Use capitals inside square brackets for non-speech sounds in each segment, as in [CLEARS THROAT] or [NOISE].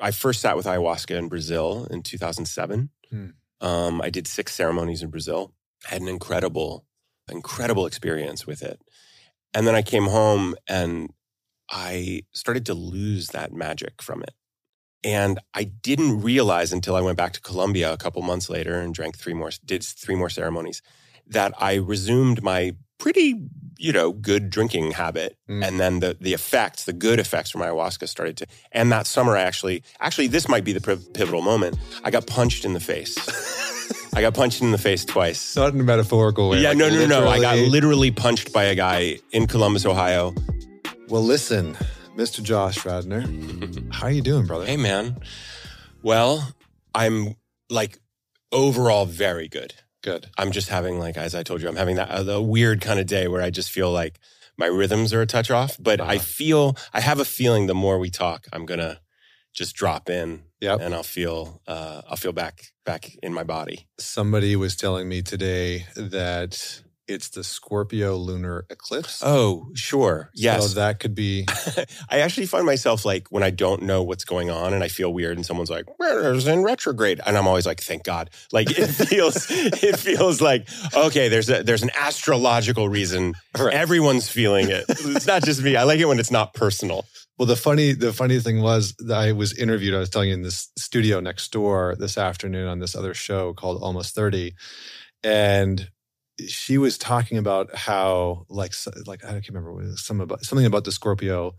I first sat with ayahuasca in Brazil in 2007. Hmm. Um, I did six ceremonies in Brazil. I had an incredible, incredible experience with it. And then I came home and I started to lose that magic from it. And I didn't realize until I went back to Colombia a couple months later and drank three more, did three more ceremonies, that I resumed my pretty, you know, good drinking habit. Mm. And then the the effects, the good effects from ayahuasca started to. And that summer, I actually, actually, this might be the pivotal moment. I got punched in the face. [LAUGHS] I got punched in the face twice. Not in a metaphorical way. yeah, like no, no, no. I got literally- literally punched by a guy in Columbus, Ohio. Well, listen, Mr. Josh Radnor, [LAUGHS] how are you doing, brother? Hey, man. Well, I'm like overall very good. Good. I'm just having like, as I told you, I'm having that uh, the weird kind of day where I just feel like my rhythms are a touch off. But I Uh-huh. feel, I have a feeling the more we talk, I'm gonna just drop in Yep. and I'll feel, uh, I'll feel back, back in my body. Somebody was telling me today that it's the Scorpio lunar eclipse. Oh, sure. Yes. So that could be [LAUGHS] I actually find myself like when I don't know what's going on and I feel weird and someone's like, where's in retrograde? And I'm always like, thank God. Like it [LAUGHS] feels, it feels like, okay, there's a, there's an astrological reason. Right. Everyone's feeling it. It's not just me. I like it when it's not personal. Well, the funny the funny thing was that I was interviewed. I was telling you in this studio next door this afternoon on this other show called Almost Thirty, and she was talking about how like like I can't remember what was, some about something about the Scorpio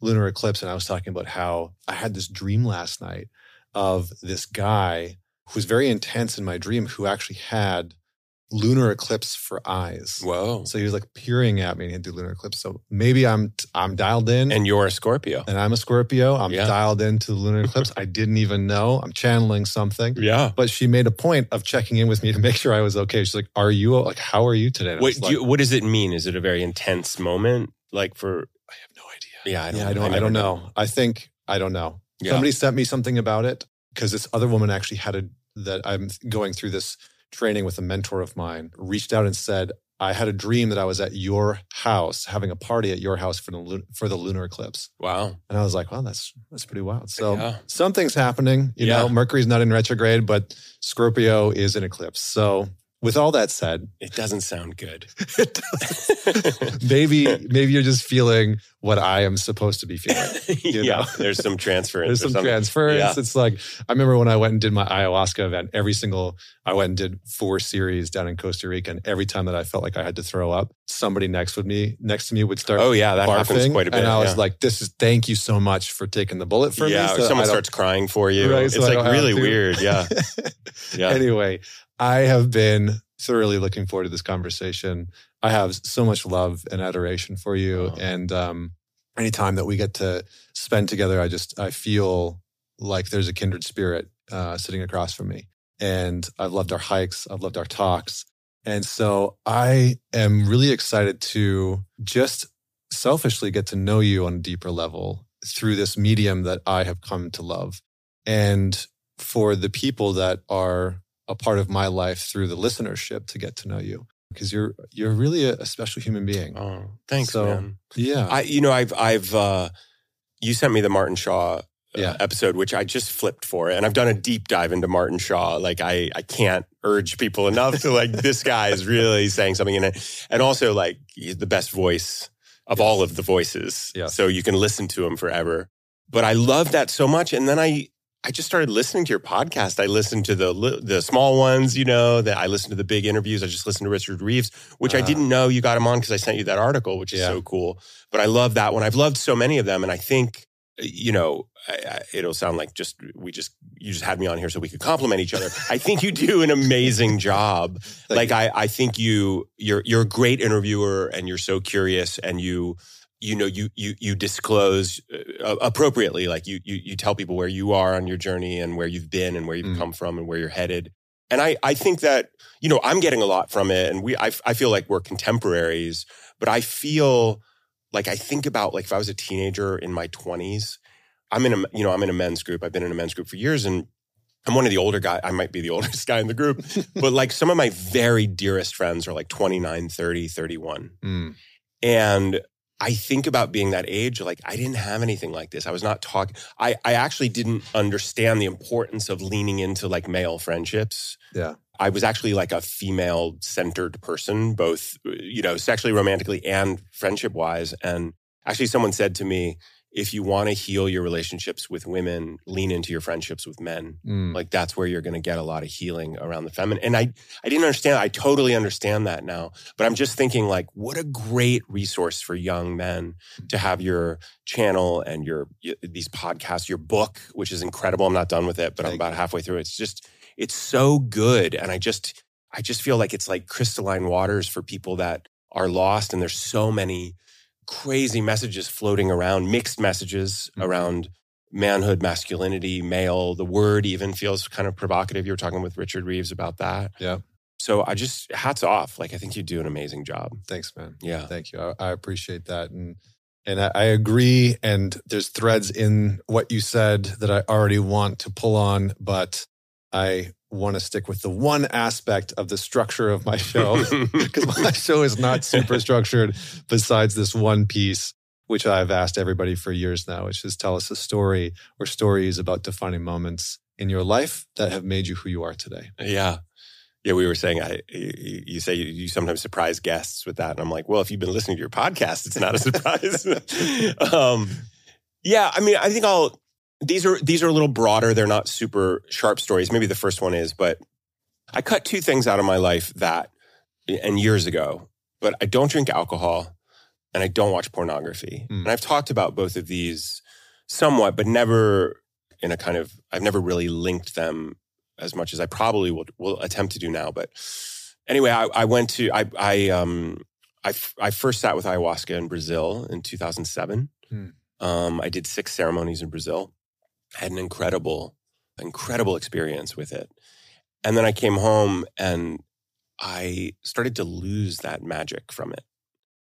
lunar eclipse, and I was talking about how I had this dream last night of this guy who was very intense in my dream who actually had lunar eclipse for eyes. Whoa. So he was like peering at me and he had the lunar eclipse. So maybe I'm I'm dialed in And you're a Scorpio. and I'm a Scorpio. I'm Yeah. dialed into the lunar eclipse. I didn't even know. I'm channeling something. Yeah. But she made a point of checking in with me to make sure I was okay. She's like, "Are you like? How are you today?" I do like, you, what does it mean? Is it a very intense moment? Like for, I have no idea. yeah, I don't, yeah, I don't. I, never don't know. I think I don't know. Yeah. Somebody sent me something about it because this other woman actually had a that I'm going through this training with a mentor of mine. Reached out and said, "I had a dream that I was at your house having a party at your house for the for the lunar eclipse." Wow. And I was like, "Wow, that's that's pretty wild." So Yeah. something's happening. You Yeah. know, Mercury's not in retrograde, but Scorpio is in eclipse. So with all that said, It doesn't sound good. [LAUGHS] [LAUGHS] maybe maybe you're just feeling what I am supposed to be feeling. [LAUGHS] You yeah. know? There's some transference. There's some transference. Yeah. It's like I remember when I went and did my ayahuasca event. Every single I went and did four series down in Costa Rica, and every time that I felt like I had to throw up, somebody next with me next to me would start. Oh yeah, that happens quite a bit. and I was yeah. like, "This is thank you so much for taking the bullet for yeah, me." or so someone starts crying for you. Right, it's so like really weird. Yeah. Yeah. Anyway, I have been thoroughly looking forward to this conversation. I have so much love and adoration for you, Oh. and um, anytime that we get to spend together, I just I feel like there's a kindred spirit uh, sitting across from me. And I've loved our hikes. I've loved our talks. And so I am really excited to just selfishly get to know you on a deeper level through this medium that I have come to love. And for the people that are a part of my life through the listenership to get to know you because you're you're really a, a special human being. Oh, thanks, So, man. Yeah. I, you know, I've, I've, uh, you sent me the Martin Shaw uh, Yeah. episode, which I just flipped for, and I've done a deep dive into Martin Shaw. Like, I, I can't urge people enough to like, this guy is really saying something in it, and also like, he's the best voice of all of the voices. Yes. So you can listen to him forever. But I love that so much, and then I, I just started listening to your podcast. I listened to the the small ones, you know. That I listened to the big interviews. I just listened to Richard Reeves, which I Ah. didn't know you got him on because I sent you that article, which is Yeah. so cool. But I love that one. I've loved so many of them, and I think you know I, I, it'll sound like just we just you just had me on here so we could compliment each other. I think you do an amazing job. Like you. I, I think you you're you're a great interviewer, and you're so curious, and you you know you you you disclose uh, appropriately like you you you tell people where you are on your journey and where you've been and where you've Mm. come from and where you're headed and i i think that you know i'm getting a lot from it and we i, I feel like we're contemporaries but i feel like i think about like if i was a teenager in my 20s i'm in a you know i'm in a men's group i've been in a men's group for years and I'm one of the older guys. I might be the [LAUGHS] oldest guy in the group, [LAUGHS] but like some of my very dearest friends are like 29, 30, 31. Mm. And I think about being that age, like I didn't have anything like this. I was not talking. I, I actually didn't understand the importance of leaning into like male friendships. Yeah. I was actually like a female centered person, both, you know, sexually, romantically, and friendship wise. And actually, someone said to me, if you want to heal your relationships with women, lean into your friendships with men. Mm. Like that's where you're going to get a lot of healing around the feminine. And I, I didn't understand. I totally understand that now. But I'm just thinking, like, what a great resource for young men to have your channel and your these podcasts, your book, which is incredible. I'm not done with it, but Thank I'm about you. halfway through. It's just, it's so good, and I just, I just feel like it's like crystalline waters for people that are lost, and there's so many crazy messages floating around, mixed messages Mhm. around manhood, masculinity, male. The word even feels kind of provocative. You were talking with Richard Reeves about that. Yeah. So I just hats off. Like I think you do an amazing job. Thanks, man. Yeah. Thank you. I, I appreciate that. And and I, I agree. And there's threads in what you said that I already want to pull on, but I want to stick with the one aspect of the structure of my show [LAUGHS] because my show is not super structured besides this one piece which i've asked everybody for years now which is tell us a story or stories about defining moments in your life that have made you who you are today yeah. Yeah, we were saying I. You you say you, you sometimes surprise guests with that, and I'm like, well, if you've been listening to your podcast, it's not a [LAUGHS] surprise. [LAUGHS] um, yeah, I mean, I think I'll. These are these are a little broader. They're not super sharp stories. Maybe the first one is, but I cut two things out of my life that, and years ago. But I don't drink alcohol, and I don't watch pornography. Mm. And I've talked about both of these somewhat, but never in a kind of. I've never really linked them as much as I probably will will attempt to do now. But anyway, I, I went to I I um I, f- I first sat with ayahuasca in Brazil in 2007. Hmm. Um, I did six ceremonies in Brazil. Had an incredible incredible experience with it, and then I came home and I started to lose that magic from it.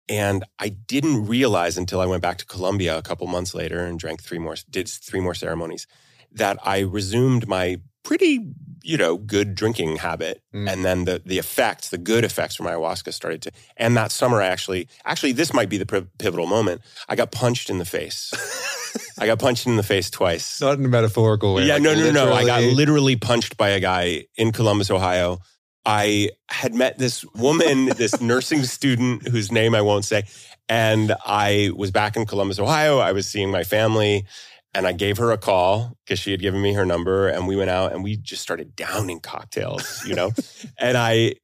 And I didn't realize until I went back to Colombia a couple months later and drank three more, did three more ceremonies, that I resumed my pretty, you know, good drinking habit. Mm. And then the the effects, the good effects from ayahuasca started to. And that summer, I actually, actually, this might be the pri- pivotal moment. I got punched in the face. I got punched in the face twice. [LAUGHS] not in a metaphorical way Yeah, like no, no, no. I got literally. literally punched by a guy in Columbus, Ohio. I had met this woman, [LAUGHS] this nursing student whose name I won't say. And I was back in Columbus, Ohio. I was seeing my family and I gave her a call because she had given me her number and we went out and we just started downing cocktails, you know? [LAUGHS] and I,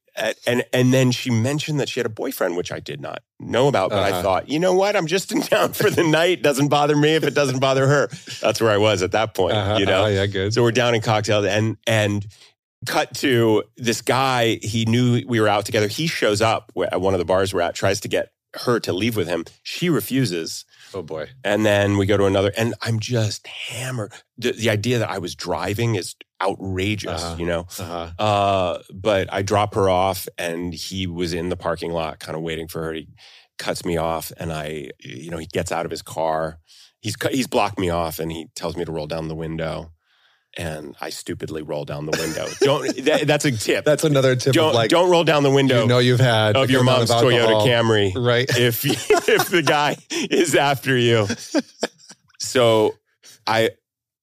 and, and then she mentioned that she had a boyfriend, which I did not know about, but I Uh-huh. thought, you know what? I'm just in town for the night. Doesn't bother me if it doesn't bother her. That's where I was at that point, Uh-huh, you know? uh-huh, yeah good So we're down in cocktails and and cut to this guy. He knew we were out together. He shows up at one of the bars we're at, tries to get her to leave with him. She refuses. Oh boy And then we go to another, and I'm just hammered. The, the idea that I was driving is outrageous, Uh-huh. you know? uh-huh Uh, but I drop her off, and he was in the parking lot, kind of waiting for her. He cuts me off, and I, you know, he gets out of his car. He's he's blocked me off, and he tells me to roll down the window, and I stupidly roll down the window. don't. [LAUGHS] That, that's a tip. that's another tip don't like don't roll down the window you know you've had of your mom's of Toyota. Camry right if [LAUGHS] if the guy is after you. So I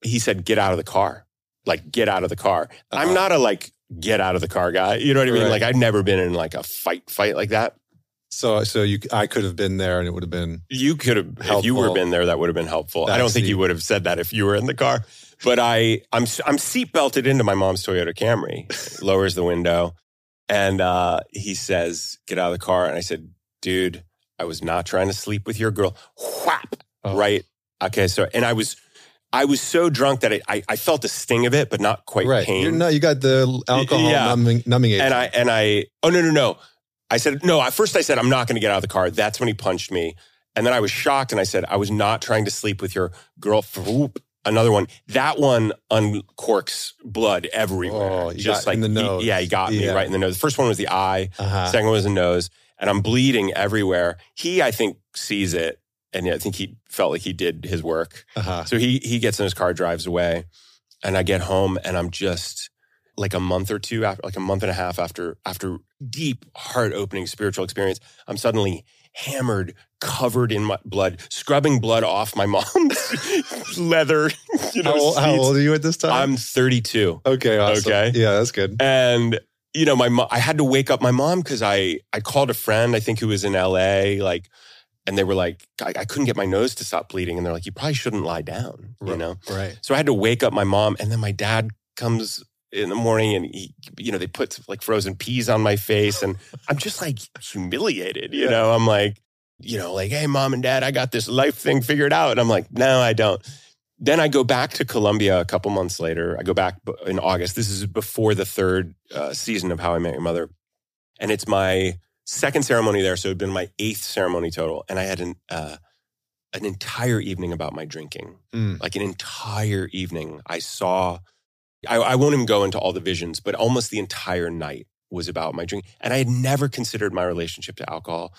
he said get out of the car. Like get out of the car. I'm Uh-huh. not a like get out of the car guy. You know what I mean? Right. Like I've never been in like a fight fight like that. So so you i could have been there and it would have been You could have if you were been there that would have been helpful. I don't think Backseat. you would have said that if you were in the car. But I I'm I'm seat belted into my mom's Toyota Camry. [LAUGHS] lowers the window and uh he says get out of the car and I said, "Dude, I was not trying to sleep with your girl." Whap. Oh. Right. Okay. So, and I was, I was so drunk that it, I, I felt the sting of it, but not quite right pain. you're not you got the alcohol Yeah. numbing, numbing agent and I, and I, oh no, no, no. I said, no, at first I said, I'm not going to get out of the car. That's when he punched me. And then I was shocked and I said, I was not trying to sleep with your girl. Whoop. Another one. That one uncorks blood everywhere. Oh, got in the he- yeah, he got me right in the nose. The first one was the eye. uh-huh. Second one was the nose, and I'm bleeding everywhere. He, I think, sees it, and I think he felt like he did his work. Uh-huh. So he he gets in his car, drives away, and I get home, and I'm just like a month or two after, like a month and a half after after deep, heart opening spiritual experience. I'm suddenly hammered, covered in my blood, scrubbing blood off my mom's [LAUGHS] leather. [LAUGHS] You know, how, old, how old are you at this time? I'm 32. okay. Awesome. Okay. Yeah, that's good. And you know, my mo- I had to wake up my mom because I I called a friend I think who was in L.A. like, and they were like, I, I couldn't get my nose to stop bleeding, and they're like, you probably shouldn't lie down, you Right. know. Right. So I had to wake up my mom, and then my dad comes in the morning, and he, you know, they put like frozen peas on my face, and [LAUGHS] I'm just like humiliated, you know. I'm like, you know, like, hey, mom and dad, I got this life thing figured out, and I'm like, no, I don't. Then I go back to Colombia a couple months later. I go back in August. This is before the third uh, season of How I Met Your Mother, and it's my second ceremony there. So it'd been my eighth ceremony total, and I had an uh, an entire evening about my drinking, Mm. like an entire evening. I saw. I, I won't even go into all the visions, but almost the entire night was about my drink, and I had never considered my relationship to alcohol.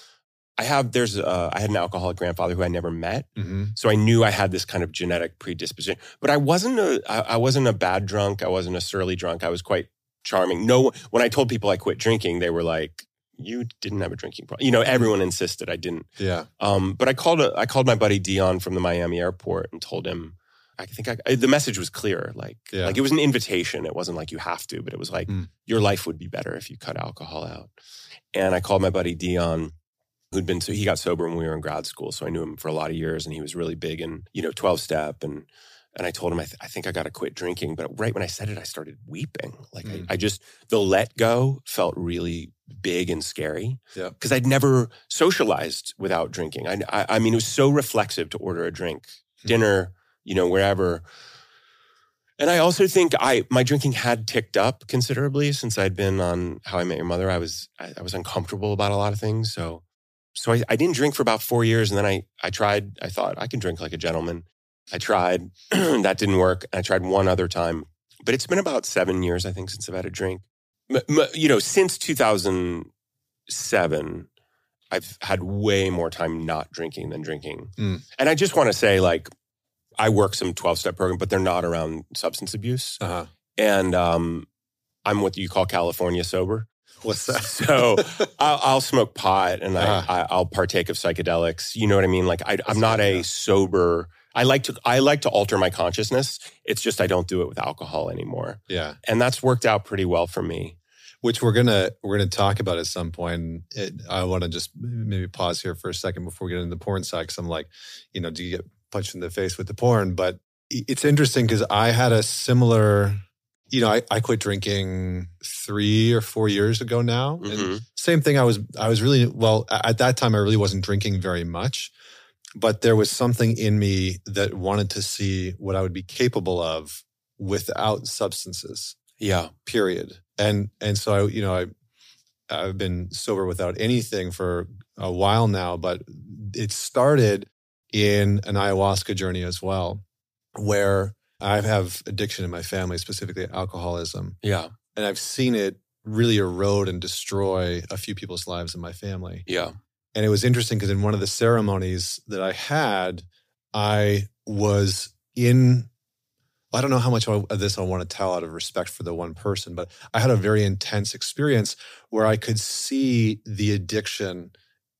I have there's uh, I had an alcoholic grandfather who I never met, hmm so I knew I had this kind of genetic predisposition. But I wasn't a I, I wasn't a bad drunk. I wasn't a surly drunk. I was quite charming. No, when I told people I quit drinking, they were like, "You didn't have a drinking problem." You know, everyone insisted I didn't. Yeah. Um, but I called a, I called my buddy Dion from the Miami airport and told him. I think I, I- the message was clear. Like, Yeah. like it was an invitation. It wasn't like you have to, but it was like Mm. your life would be better if you cut alcohol out. And I called my buddy Dion, who'd been so he got sober when we were in grad school, so I knew him for a lot of years, and he was really big in you know twelve step and. And I told him, I, th- I think I got to quit drinking. But right when I said it, I started weeping. Like, Mm. I, I just, the let go felt really big and scary Yeah. because I'd never socialized without drinking. I, I, I mean, it was so reflexive to order a drink, Hmm. dinner, you know, wherever. And I also think I my drinking had ticked up considerably since I'd been on How I Met Your Mother. I was I, I was uncomfortable about a lot of things, so so I, I didn't drink for about four years, and then I I tried. I thought I can drink like a gentleman. I tried, [CLEARS THROAT] that didn't work. I tried one other time, but it's been about seven years, I think, since I've had a drink. M- m- you know, since 2007, I've had way more time not drinking than drinking. Mm. And I just want to say, like, I work some 12 step program, but they're not around substance abuse. Uh huh. And um, I'm what you call California sober. What's that? [LAUGHS] So I'll, I'll smoke pot and Uh-huh. I, I, I'll partake of psychedelics. You know what I mean? Like I, I'm not a sober. I like to I like to alter my consciousness. It's just I don't do it with alcohol anymore, yeah. and that's worked out pretty well for me. which we're gonna we're gonna talk about at some point. It, I want to just maybe pause here for a second before we get into the porn side, because I'm like, you know, do you get punched in the face with the porn? But it's interesting because I had a similar, you know, I, I quit drinking three or four years ago now. And Mhm. same thing. I was I was really well at that time. I really wasn't drinking very much, but there was something in me that wanted to see what I would be capable of without substances Yeah, period. And and so I, you know, I I've been sober without anything for a while now, but it started in an ayahuasca journey as well, where I have addiction in my family, specifically alcoholism, yeah, and I've seen it really erode and destroy a few people's lives in my family. yeah, And it was interesting because in one of the ceremonies that I had, I was in, I don't know how much of this I want to tell out of respect for the one person, but I had a very intense experience where I could see the addiction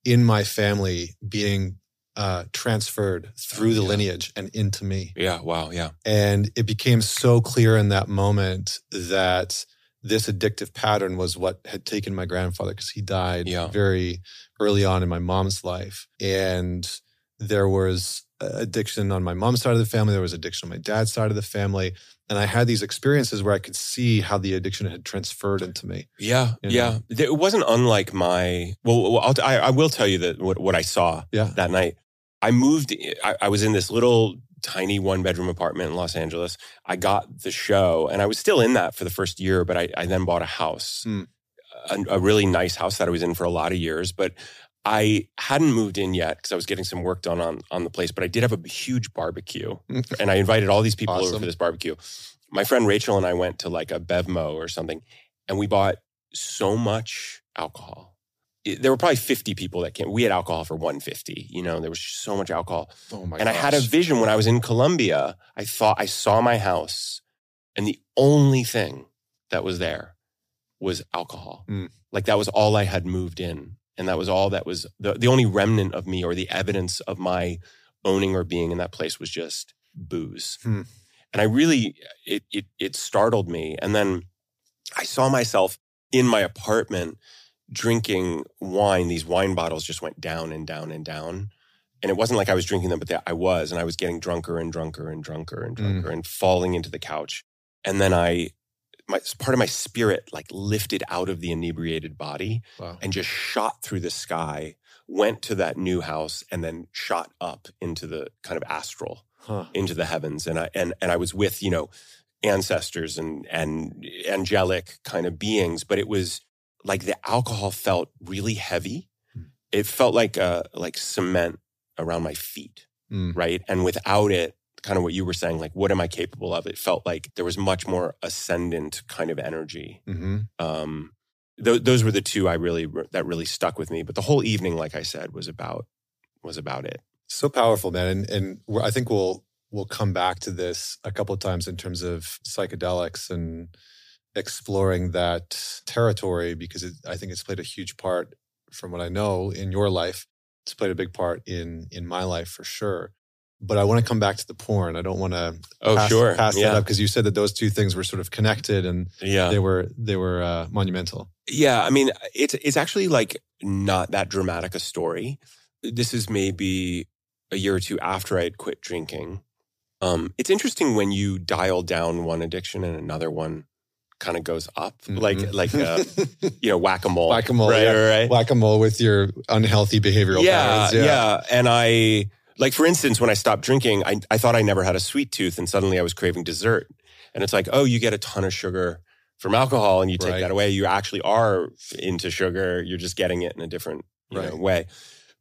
in my family being uh, transferred through the Yeah. lineage and into me. yeah. Wow, yeah, And it became so clear in that moment that this addictive pattern was what had taken my grandfather because he died Yeah. very early on in my mom's life. And there was uh, addiction on my mom's side of the family, there was addiction on my dad's side of the family. And I had these experiences where I could see how the addiction had transferred into me. yeah, You yeah. It wasn't unlike my. Well, well, I'll, I, I will tell you that what, what I saw Yeah. that night. I moved. I, I was in this little tiny one bedroom apartment in Los Angeles. I got the show, and I was still in that for the first year. But I, I then bought a house, Hmm. a, a really nice house that I was in for a lot of years. But I hadn't moved in yet because I was getting some work done on on the place. But I did have a huge barbecue, [LAUGHS] and I invited all these people over for this barbecue. My friend Rachel and I went to like a BevMo or something, and we bought so much alcohol. There were probably 50 people that came. We had alcohol for 150. You know, there was so much alcohol. Oh my and I had a vision when I was in Colombia. I thought I saw my house, and the only thing that was there was alcohol. Mm. Like that was all I had moved in And that was all that was the, the only remnant of me or the evidence of my owning or being in that place was just booze. Hmm. And I really, it, it, it startled me. And then I saw myself in my apartment drinking wine. These wine bottles just went down and down and down. And it wasn't like I was drinking them, but they, I was. And I was getting drunker and drunker and drunker and mm. drunker and falling into the couch. And then I, my part of my spirit like lifted out of the inebriated body Wow. and just shot through the sky, went to that new house, and then shot up into the kind of astral, Huh. into the heavens. And I and and I was with you know ancestors and and angelic kind of beings, but it was like the alcohol felt really heavy. Hmm. It felt like uh like cement around my feet, Mm. right? And without it, kind of what you were saying, like what am I capable of? It felt like there was much more ascendant kind of energy hmm um, th- those were the two I really that really stuck with me. But the whole evening, like I said, was about was about it. So powerful, man. And and I think we'll we'll come back to this a couple of times in terms of psychedelics and exploring that territory because it, I think it's played a huge part from what I know in your life. It's played a big part in in my life for sure. But I want to come back to the porn. I don't want to Oh, pass, sure, pass that up because you said that those two things were sort of connected and yeah, they were they were uh, monumental. yeah. I mean, it's it's actually like not that dramatic a story. This is maybe a year or two after I had quit drinking. Um, it's interesting when you dial down one addiction and another one kind of goes up, like Mhm. like uh, [LAUGHS] you know whack a mole, Whack-a-mole, right? yeah. right, right. whack a mole with your unhealthy behavioral yeah, patterns. yeah, yeah. And I like, for instance, when I stopped drinking, I, I thought I never had a sweet tooth, and suddenly I was craving dessert. And it's like, oh, you get a ton of sugar from alcohol, and you take Right. that away. You actually are into sugar. You're just getting it in a different you know, way.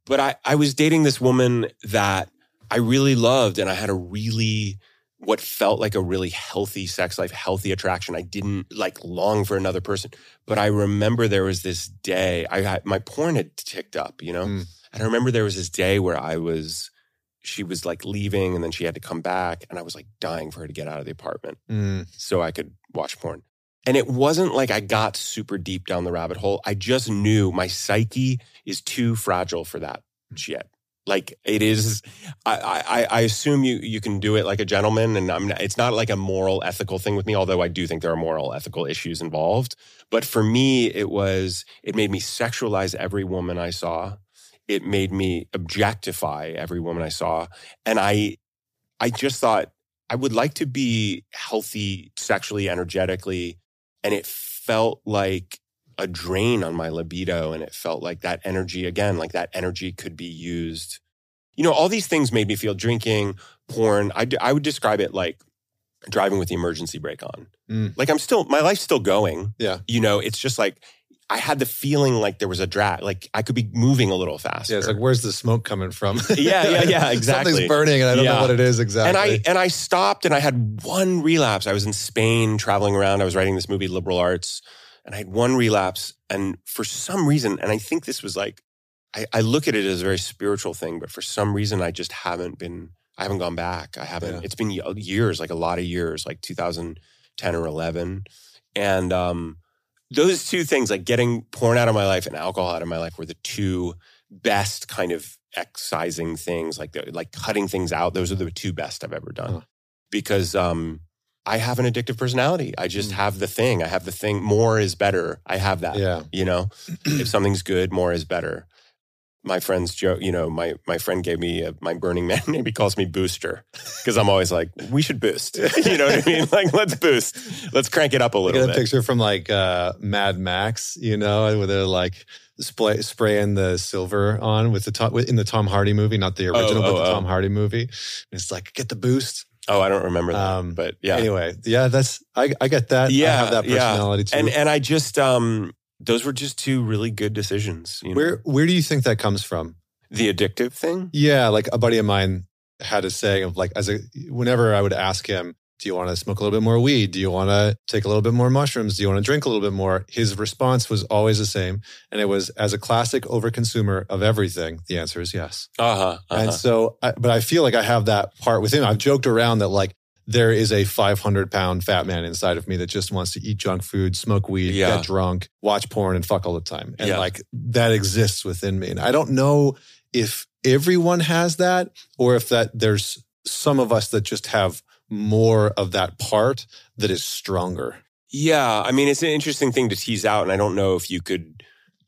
But I, I was dating this woman that I really loved, and I had a really what felt like a really healthy sex life, healthy attraction. I didn't like long for another person, but I remember there was this day. I my porn had ticked up, you know, Mm. and I remember there was this day where I was, she was like leaving, and then she had to come back, and I was like dying for her to get out of the apartment Mm. so I could watch porn. And it wasn't like I got super deep down the rabbit hole. I just knew my psyche is too fragile for that shit. Like it is, I, I, I assume you you can do it like a gentleman, and I'm. Not, it's not like a moral, ethical thing with me. Although I do think there are moral, ethical issues involved. But for me, it was. It made me sexualize every woman I saw. It made me objectify every woman I saw, and I, I just thought I would like to be healthy sexually, energetically. And it felt like a drain on my libido. And it felt like that energy, again, like that energy could be used. You know, all these things made me feel drinking, porn. I, d- I would describe it like driving with the emergency brake on. Mm. Like I'm still, my life's still going. Yeah. You know, it's just like I had the feeling like there was a drag, like I could be moving a little faster. Yeah, it's like where's the smoke coming from? [LAUGHS] Yeah, yeah, yeah, [LAUGHS] exactly. Something's burning, and I don't know what it is exactly. And I and I stopped and I had one relapse. I was in Spain traveling around. I was writing this movie, Liberal Arts, and I had one relapse. And for some reason, and I think this was like, I, I look at it as a very spiritual thing, but for some reason, I just haven't been. I haven't gone back. I haven't. Yeah. It's been years, like a lot of years, like 2010 or 11, and um, those two things, like getting porn out of my life and alcohol out of my life, were the two best kind of excising things, like the, like cutting things out. Those are the two best I've ever done Huh. because um, I have an addictive personality. I just Mm. have the thing. I have the thing. More is better. I have that. yeah, You know, [CLEARS THROAT] if something's good, more is better. My friend's joke, you know, my my friend gave me a, my Burning Man [LAUGHS] name. He calls me Booster because I'm always like, we should boost. [LAUGHS] you know what I mean? Like, let's boost. Let's crank it up a little get a bit. picture from like uh, Mad Max, you know, where they're like spray, spraying the silver on with the Tom, in the Tom Hardy movie, not the original, oh, but the oh. Tom Hardy movie. And it's like get the boost. Oh, I don't remember that, Um, but yeah. Anyway, yeah, that's I, I get that. I Yeah, have that yeah. personality too. and and I just um those were just two really good decisions. You know? where where do you think that comes from? the addictive thing? Yeah, like a buddy of mine had a saying of like as a whenever I would ask him, do you want to smoke a little bit more weed? Do you want to take a little bit more mushrooms? Do you want to drink a little bit more? His response was always the same. And it was as a classic overconsumer of everything, the answer is yes. Uh huh. And so, I, but I feel like I have that part within. I've joked around that like there is a 500 pound fat man inside of me that just wants to eat junk food, smoke weed, Yeah. get drunk, watch porn, and fuck all the time. And Yeah. like that exists within me. And I don't know if everyone has that or if that there's some of us that just have more of that part that is stronger. Yeah, I mean, it's an interesting thing to tease out, and I don't know if you could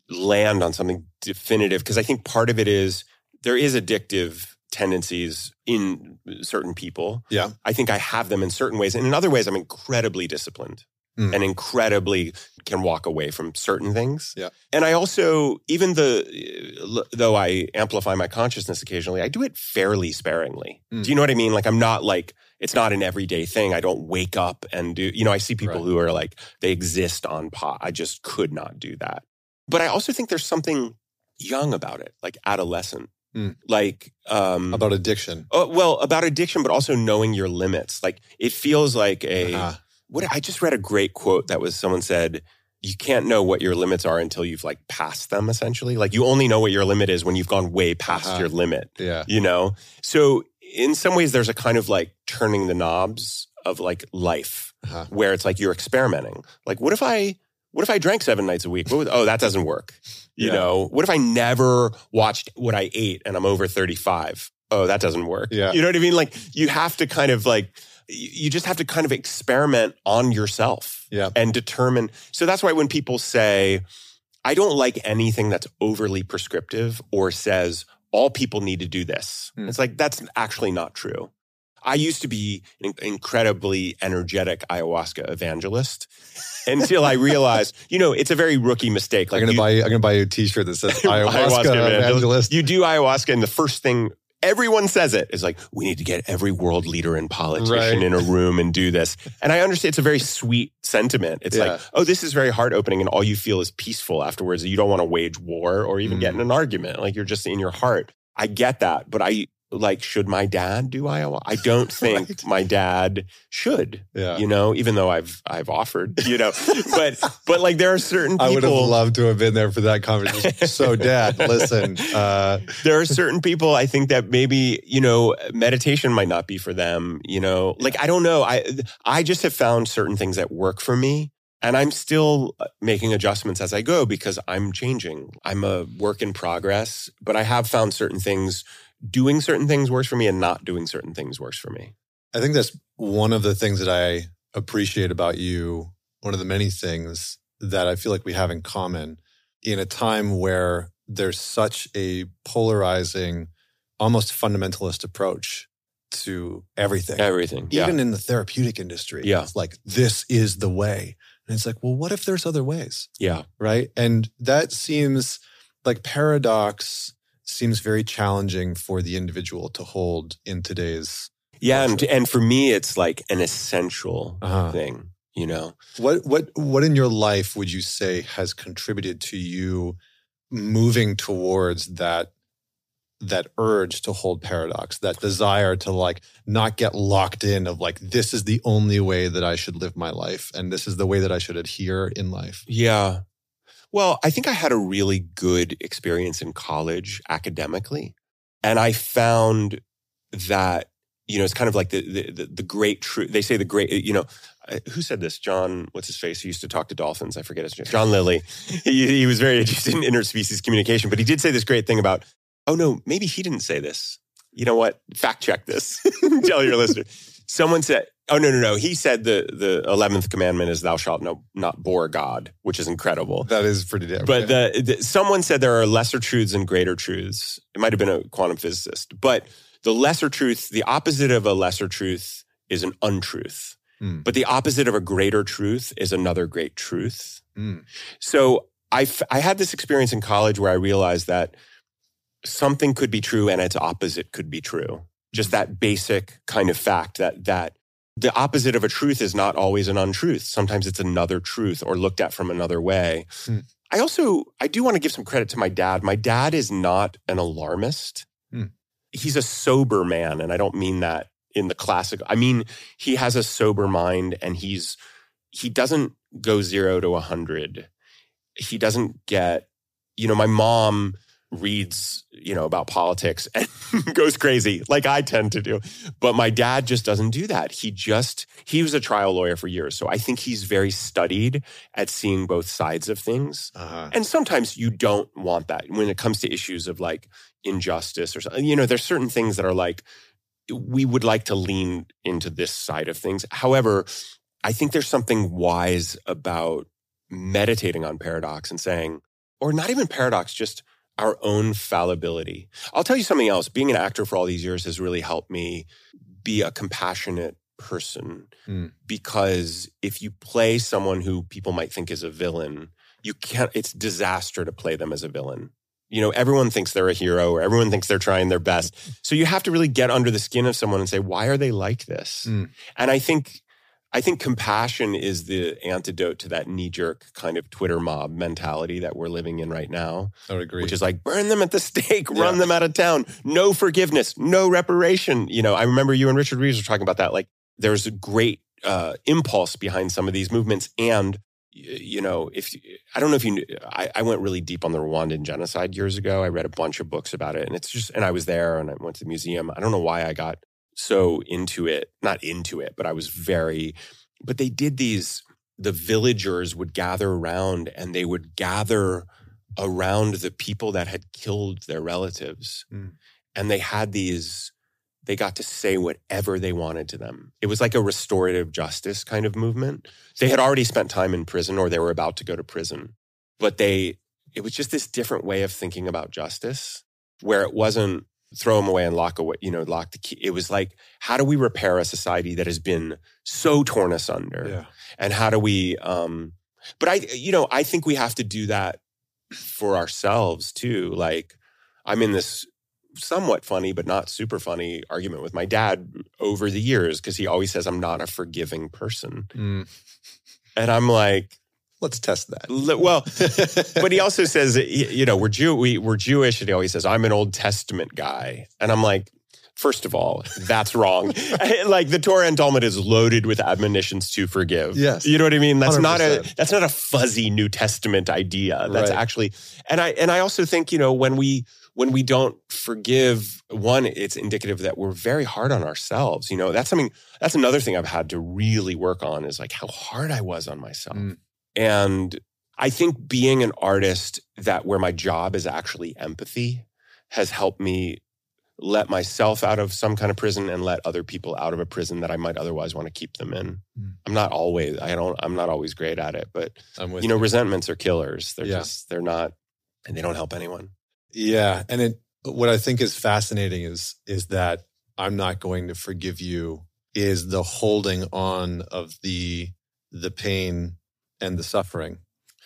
land on something definitive because I think part of it is there is addictive tendencies in certain people. Yeah. I think I have them in certain ways, and in other ways, I'm incredibly disciplined Mm. and incredibly can walk away from certain things. Yeah. and I also, even the though I amplify my consciousness occasionally, I do it fairly sparingly. Mm. Do you know what I mean? Like I'm not like it's not an everyday thing. I don't wake up and do. You know, I see people Right. who are like they exist on pot. I just could not do that. But I also think there's something young about it, like adolescent, Mm. like um, About addiction. oh, well about addiction, but also knowing your limits. Like it feels like a Uh-huh. what I just read a great quote that was someone said you can't know what your limits are until you've like passed them essentially like you only know what your limit is when you've gone way past Uh-huh. your limit Yeah. you know so in some ways there's a kind of like turning the knobs of like life Uh-huh. where it's like you're experimenting like what if i what if i drank seven nights a week what would, oh that doesn't work you Yeah. know what if i never watched what i ate and i'm over 35 oh that doesn't work Yeah. you know what i mean like you have to kind of like you just have to kind of experiment on yourself Yeah. and determine. So that's why when people say, I don't like anything that's overly prescriptive or says all people need to do this, Hmm. it's like that's actually not true. I used to be an incredibly energetic ayahuasca evangelist until I realized, [LAUGHS] you know, it's a very rookie mistake. I'm gonna you- buy I'm gonna buy you a T-shirt that says [LAUGHS] ayahuasca, evangelist. you do ayahuasca, and the first thing everyone says it is like, we need to get every world leader and politician Right. in a room and do this. And I understand it's a very sweet sentiment. It's Yeah. like, oh, this is very heart opening, and all you feel is peaceful afterwards. You don't want to wage war or even get Mm. in an argument. Like you're just in your heart. I get that, but I like, should my dad do ayahuasca? I don't [LAUGHS] think Right. my dad should. yeah. You know, even though I've I've offered, [LAUGHS] you know, but [LAUGHS] but like there are certain people. I would have loved to have been there for that conversation. so, Dad, listen. Uh, there are certain people I think that maybe, you know, meditation might not be for them, you know. Like I don't know. I I just have found certain things that work for me and I'm still uh, making adjustments as I go because I'm changing. I'm a work in progress, but I have found certain things doing certain things works for me and not doing certain things works for me. I think that's one of the things that I appreciate about you. One of the many things that I feel like we have in common in a time where there's such a polarizing, almost fundamentalist approach to everything. Everything. Yeah. Even in the therapeutic industry, Yeah. it's like this is the way. And it's like, well, what if there's other ways? yeah. right? And that seems like paradox seems very challenging for the individual to hold in today's. Yeah, and and for me it's like an essential Uh-huh. thing, you know. What what what in your life would you say has contributed to you moving towards that that urge to hold paradox, that desire to like not get locked in of like this is the only way that I should live my life and this is the way that I should adhere in life. Yeah. Well, I think I had a really good experience in college academically. And I found that, you know, it's kind of like the, the, the, great truth. They say the great, you know, uh, who said this? John, what's his face? He used to talk to dolphins. I forget his name. John Lilly. he, he was very interested in interspecies communication, but he did say this great thing about, oh no, maybe he didn't say this. You know what? Fact check this. [LAUGHS] Tell your listener. Someone said, oh no, no, no. He said the, the 11th commandment is thou shalt no, not bore God, which is incredible. That is pretty damn. But the, the, someone said there are lesser truths and greater truths. It might have been a quantum physicist, but the lesser truth, the opposite of a lesser truth is an untruth. Hmm. But the opposite of a greater truth is another great truth. Mm. So I, I had this experience in college where I realized that something could be true and its opposite could be true. Just that basic kind of fact that that the opposite of a truth is not always an untruth. Sometimes it's another truth or looked at from another way. Hmm. I also I do want to give some credit to my dad. My dad is not an alarmist. Hmm. He's a sober man and I don't mean that in the classic. I mean he has a sober mind and he's he doesn't go 0 to a 100. He doesn't get you know my mom reads, you know, about politics [LAUGHS] and goes crazy like I tend to do. But my dad just doesn't do that. He just, he was a trial lawyer for years. So I think he's very studied at seeing both sides of things. Uh-huh. And sometimes you don't want that when it comes to issues of like injustice or something. You know, there's certain things that are like, we would like to lean into this side of things. However, I think there's something wise about meditating on paradox and saying, or not even paradox, just our own fallibility. I'll tell you something else. Being an actor for all these years has really helped me be a compassionate person Mm. because if you play someone who people might think is a villain, you can't, it's disaster to play them as a villain. You know, everyone thinks they're a hero or everyone thinks they're trying their best. So you have to really get under the skin of someone and say, why are they like this? Mm. And I think I think compassion is the antidote to that knee jerk kind of Twitter mob mentality that we're living in right now, I would agree. which is like burn them at the [LAUGHS] stake, Yeah. run them out of town, no forgiveness, no reparation. You know, I remember you and Richard Reeves were talking about that. Like there's a great uh, impulse behind some of these movements. And, you know, if I don't know if you knew, I, I went really deep on the Rwandan genocide years ago. I read a bunch of books about it and it's just, and I was there and I went to the museum. I don't know why I got so into it, not into it, but I was very, but they did these, the villagers would gather around and they would gather around the people that had killed their relatives. Mm. And they had these, they got to say whatever they wanted to them. It was like a restorative justice kind of movement. They had already spent time in prison or they were about to go to prison, but they, it was just this different way of thinking about justice where it wasn't throw them away and lock away, you know, lock the key. It was like, how do we repair a society that has been so torn asunder? yeah. and how do we um but i you know i think we have to do that for ourselves too like i'm in this somewhat funny but not super funny argument with my dad over the years because he always says i'm not a forgiving person Mm. and i'm like Let's test that. well but he also says you know we're Jew we, we're Jewish and he always says I'm an Old Testament guy and I'm like first of all that's wrong [LAUGHS] like the Torah and Talmud is loaded with admonitions to forgive Yes. you know what I mean that's not a that's not a fuzzy New Testament idea that's Right. actually and I and I also think you know when we when we don't forgive one it's indicative that we're very hard on ourselves you know that's something that's another thing I've had to really work on is like how hard I was on myself Mm. And I think being an artist that where my job is actually empathy has helped me let myself out of some kind of prison and let other people out of a prison that I might otherwise want to keep them in. Mm. I'm not always I don't I'm not always great at it, but I'm with you know resentments are killers. They're Yeah. just they're not and they don't help anyone. Yeah, and it, what I think is fascinating is is that I'm not going to forgive you is the holding on of the the pain and the suffering.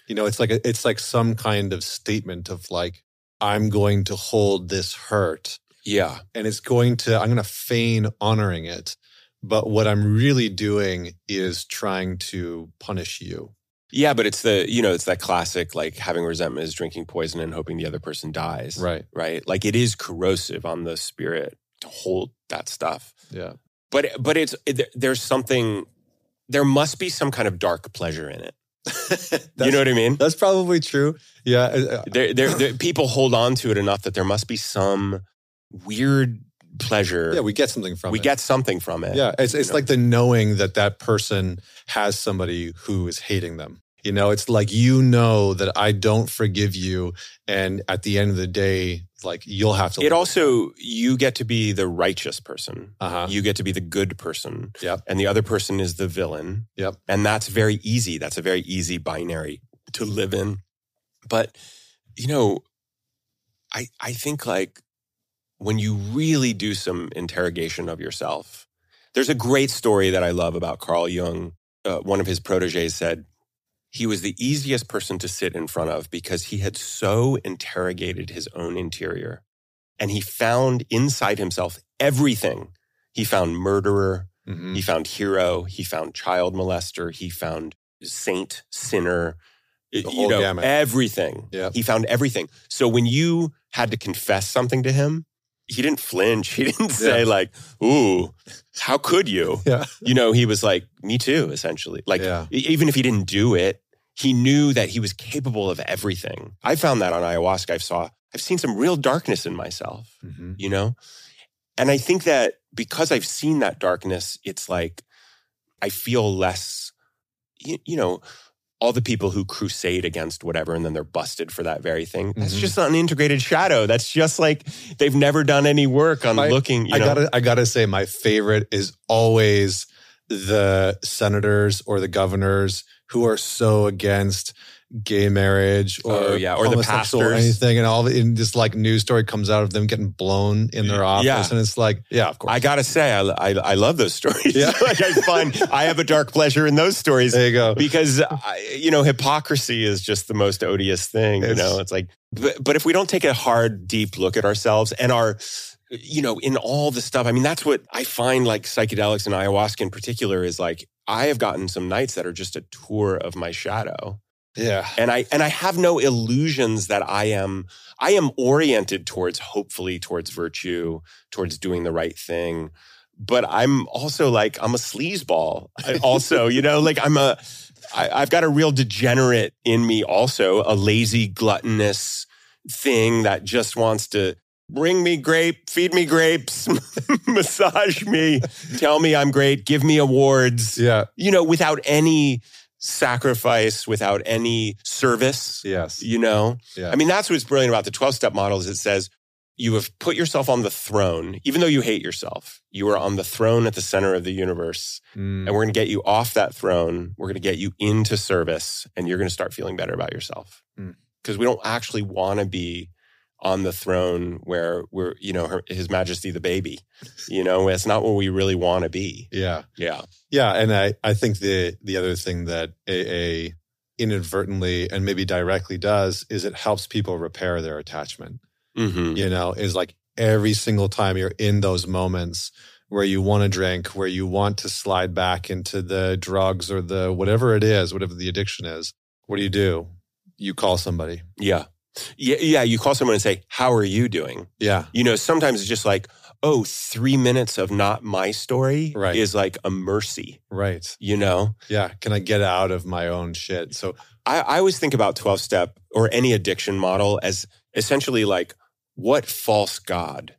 You know, it's like a, it's like some kind of statement of like I'm going to hold this hurt Yeah. and it's going to I'm going to feign honoring it, but what I'm really doing is trying to punish you. Yeah, but it's the, you know, it's that classic like having resentment is drinking poison and hoping the other person dies. Right. Right. Like it is corrosive on the spirit to hold that stuff. Yeah. but but it's it, there's something there must be some kind of dark pleasure in it [LAUGHS] you know what i mean That's probably true. Yeah. uh, there, there, [LAUGHS] there people hold on to it enough that there must be some weird pleasure Yeah, we get something from we it. We get something from it Yeah, it's it's know? like the knowing that that person has somebody who is hating them. You know, it's like you know that I don't forgive you, and at the end of the day, like you'll have to. it also you get to be the righteous person uh huh. you get to be the good person Yep. and the other person is the villain Yep. and that's very easy that's a very easy binary to live in but you know i i think like when you really do some interrogation of yourself there's a great story that i love about carl jung uh, one of his proteges said he was the easiest person to sit in front of because he had so interrogated his own interior and he found inside himself everything he found murderer Mhm. he found hero, he found child molester, he found saint, sinner, The you whole know, gamut. everything. Yeah. He found everything. So when you had to confess something to him, he didn't flinch. [LAUGHS] He didn't say Yeah. like, "Ooh, how could you?" [LAUGHS] Yeah. You know, he was like, "Me too," essentially. Like Yeah. even if he didn't do it, he knew that he was capable of everything. I found that on ayahuasca. I saw I've seen some real darkness in myself, Mhm. you know? And I think that because I've seen that darkness, it's like I feel less, you, you know, all the people who crusade against whatever and then they're busted for that very thing. That's Mhm. just an integrated shadow. That's just like they've never done any work on My- looking. You I know? gotta, I gotta say, my favorite is always the senators or the governors who are so against gay marriage or Oh, yeah, or the homosexual or anything, and all and this like news story comes out of them getting blown in their office, Yeah. and it's like, yeah, of course. I gotta say, I, I, I love those stories. Yeah. [LAUGHS] like I find I have a dark pleasure in those stories there you go. because I, you know hypocrisy is just the most odious thing. You know, it's like, but, but if we don't take a hard, deep look at ourselves and our, you know, in all the stuff. I mean, that's what I find like psychedelics and ayahuasca in particular is like. I have gotten some nights that are just a tour of my shadow Yeah, and i and i have no illusions that i am i am oriented towards hopefully towards virtue towards doing the right thing but i'm also like i'm a sleazeball I also [LAUGHS] you know like i'm a I, i've got a real degenerate in me also a lazy gluttonous thing that just wants to bring me grape feed me grapes [LAUGHS] massage me tell me i'm great give me awards yeah, you know without any sacrifice without any service yes, you know yeah. i mean that's what's brilliant about the 12 step model is it says you have put yourself on the throne even though you hate yourself you are on the throne at the center of the universe Mm. and we're going to get you off that throne we're going to get you into service and you're going to start feeling better about yourself Mm. because we don't actually want to be on the throne where we're you know her, his majesty the baby you know it's not where we really want to be yeah. yeah Yeah, and I, I think the the other thing that AA inadvertently and maybe directly does is it helps people repair their attachment. hmm You know, is like every single time you're in those moments where you want to drink, where you want to slide back into the drugs or the whatever it is, whatever the addiction is, what do you do? You call somebody. Yeah. Yeah, yeah. You call someone and say, How are you doing? Yeah. You know, sometimes it's just like, oh, three minutes of not my story Right. is like a mercy, Right. you know? Yeah. Can I get out of my own shit? So I, I always think about 12 step or any addiction model as essentially like, what false God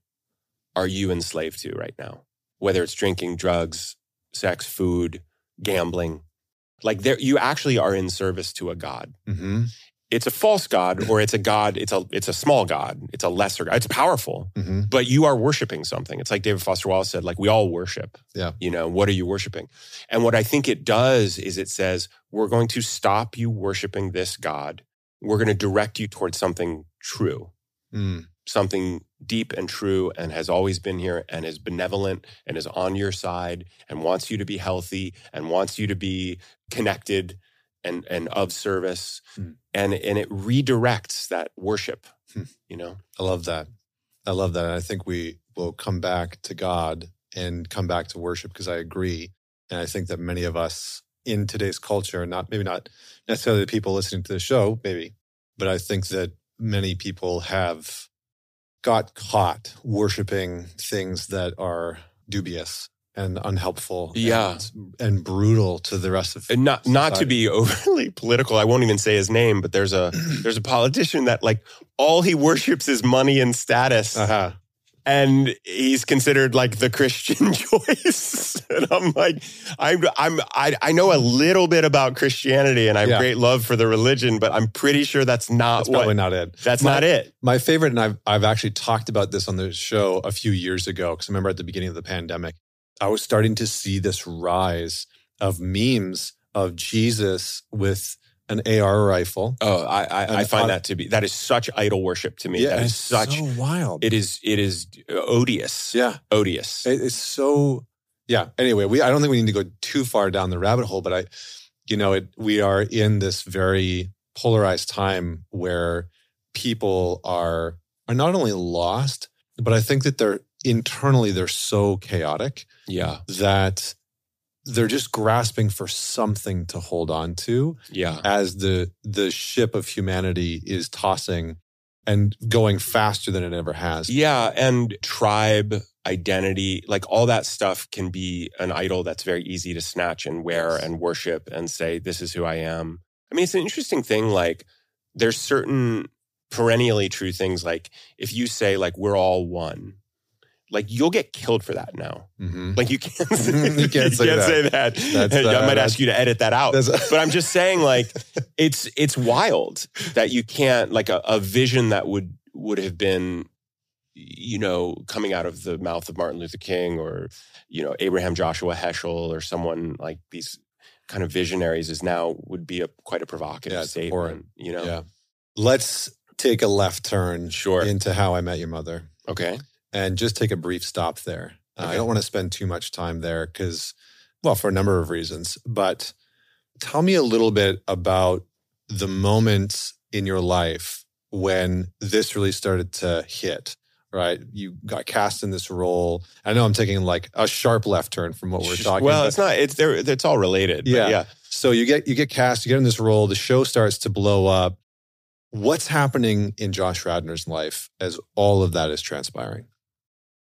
are you enslaved to right now? Whether it's drinking, drugs, sex, food, gambling. Like there, you actually are in service to a God. hmm It's a false God or it's a God, it's a it's a small God, it's a lesser God. It's powerful. hmm but you are worshiping something. It's like David Foster Wallace said, like we all worship. Yeah. You know, what are you worshiping? And what I think it does is it says, we're going to stop you worshiping this God. We're going to direct you towards something true, Mm. something deep and true and has always been here and is benevolent and is on your side and wants you to be healthy and wants you to be connected and, and of service. Hmm. And, and it redirects that worship, Hmm. you know? I love that. I love that. I think we will come back to God and come back to worship because I agree. And I think that many of us in today's culture, not maybe not necessarily the people listening to the show, maybe, but I think that many people have got caught worshiping things that are dubious and unhelpful Yeah. and, and brutal to the rest of And not not to be [LAUGHS] overly political i won't even say his name but there's a [CLEARS THROAT] there's a politician that like all he worships is money and status uh-huh. and he's considered like the christian [LAUGHS] choice and i'm like i'm i'm i, I know a little bit about christianity and i have Yeah. great love for the religion but i'm pretty sure that's not That's what probably not it. that's My- not it My favorite, and I've I've actually talked about this on the show a few years ago because I remember at the beginning of the pandemic, I was starting to see this rise of memes of Jesus with an AR rifle. oh i i, I find on- that to be that is such idol worship to me that is it's such so wild. it is it is odious yeah, odious it, it's so. Yeah. Anyway, we I don't think we need to go too far down the rabbit hole, but I, you know, it we are in this very polarized time where people are are not only lost, but I think that they're internally they're so chaotic yeah that they're just grasping for something to hold on to yeah as the the ship of humanity is tossing and going faster than it ever has. Yeah, and tribe identity, like all that stuff can be an idol that's very easy to snatch and wear and worship and say, this is who I am. I mean, it's an interesting thing. Like, there's certain perennially true things like if you say like we're all one, like you'll get killed for that now. Mhm. Like you can't, [LAUGHS] You can't say that. say that. That's, I uh, might ask you to edit that out. But I'm just saying, like, [LAUGHS] it's it's wild that you can't like a, a vision that would would have been, you know, coming out of the mouth of Martin Luther King or you know Abraham Joshua Heschel or someone like these kind of visionaries is now would be a quite a provocative Yeah, statement. abhorrent. You know, Yeah. Let's take a left turn Sure. into How I Met Your Mother okay, and just take a brief stop there. Uh, I don't want to spend too much time there because, well, for a number of reasons. But tell me a little bit about the moments in your life when this really started to hit. Right, you got cast in this role. I know I'm taking like a sharp left turn from what we're talking. Well, it's not. It's there. It's all related. but Yeah. yeah. so you get you get cast, you get in this role, the show starts to blow up. What's happening in Josh Radnor's life as all of that is transpiring?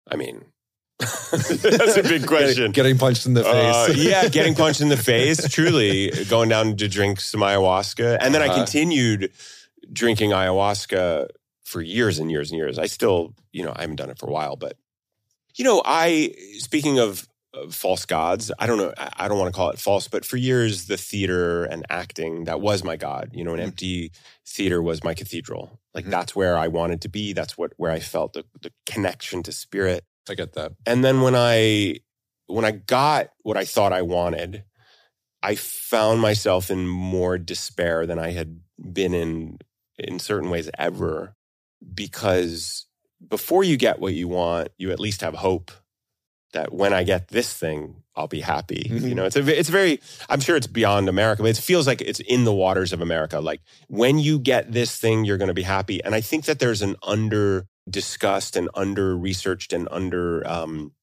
I mean, [LAUGHS] that's a big question. Getting, getting punched in the Uh, face. yeah, getting [LAUGHS] punched in the face, truly. Going down to drink some ayahuasca. And then I Uh-huh. continued drinking ayahuasca for years and years and years. I still, you know, I haven't done it for a while, but, you know, I, speaking of, false gods, I don't know, I I don't want to call it false, but for years, the theater and acting, that was my God. You know, an Mhm. empty theater was my cathedral. Like Mhm. that's where I wanted to be. That's what, where I felt the, the connection to spirit I get that. and then when i when i got what i thought i wanted i found myself in more despair than i had been in in certain ways ever because before you get what you want you at least have hope that when i get this thing i'll be happy you Mhm. know it's a it's very i'm sure it's beyond america but it feels like it's in the waters of america like when you get this thing you're going to be happy and i think that there's an under discussed and under researched and under um,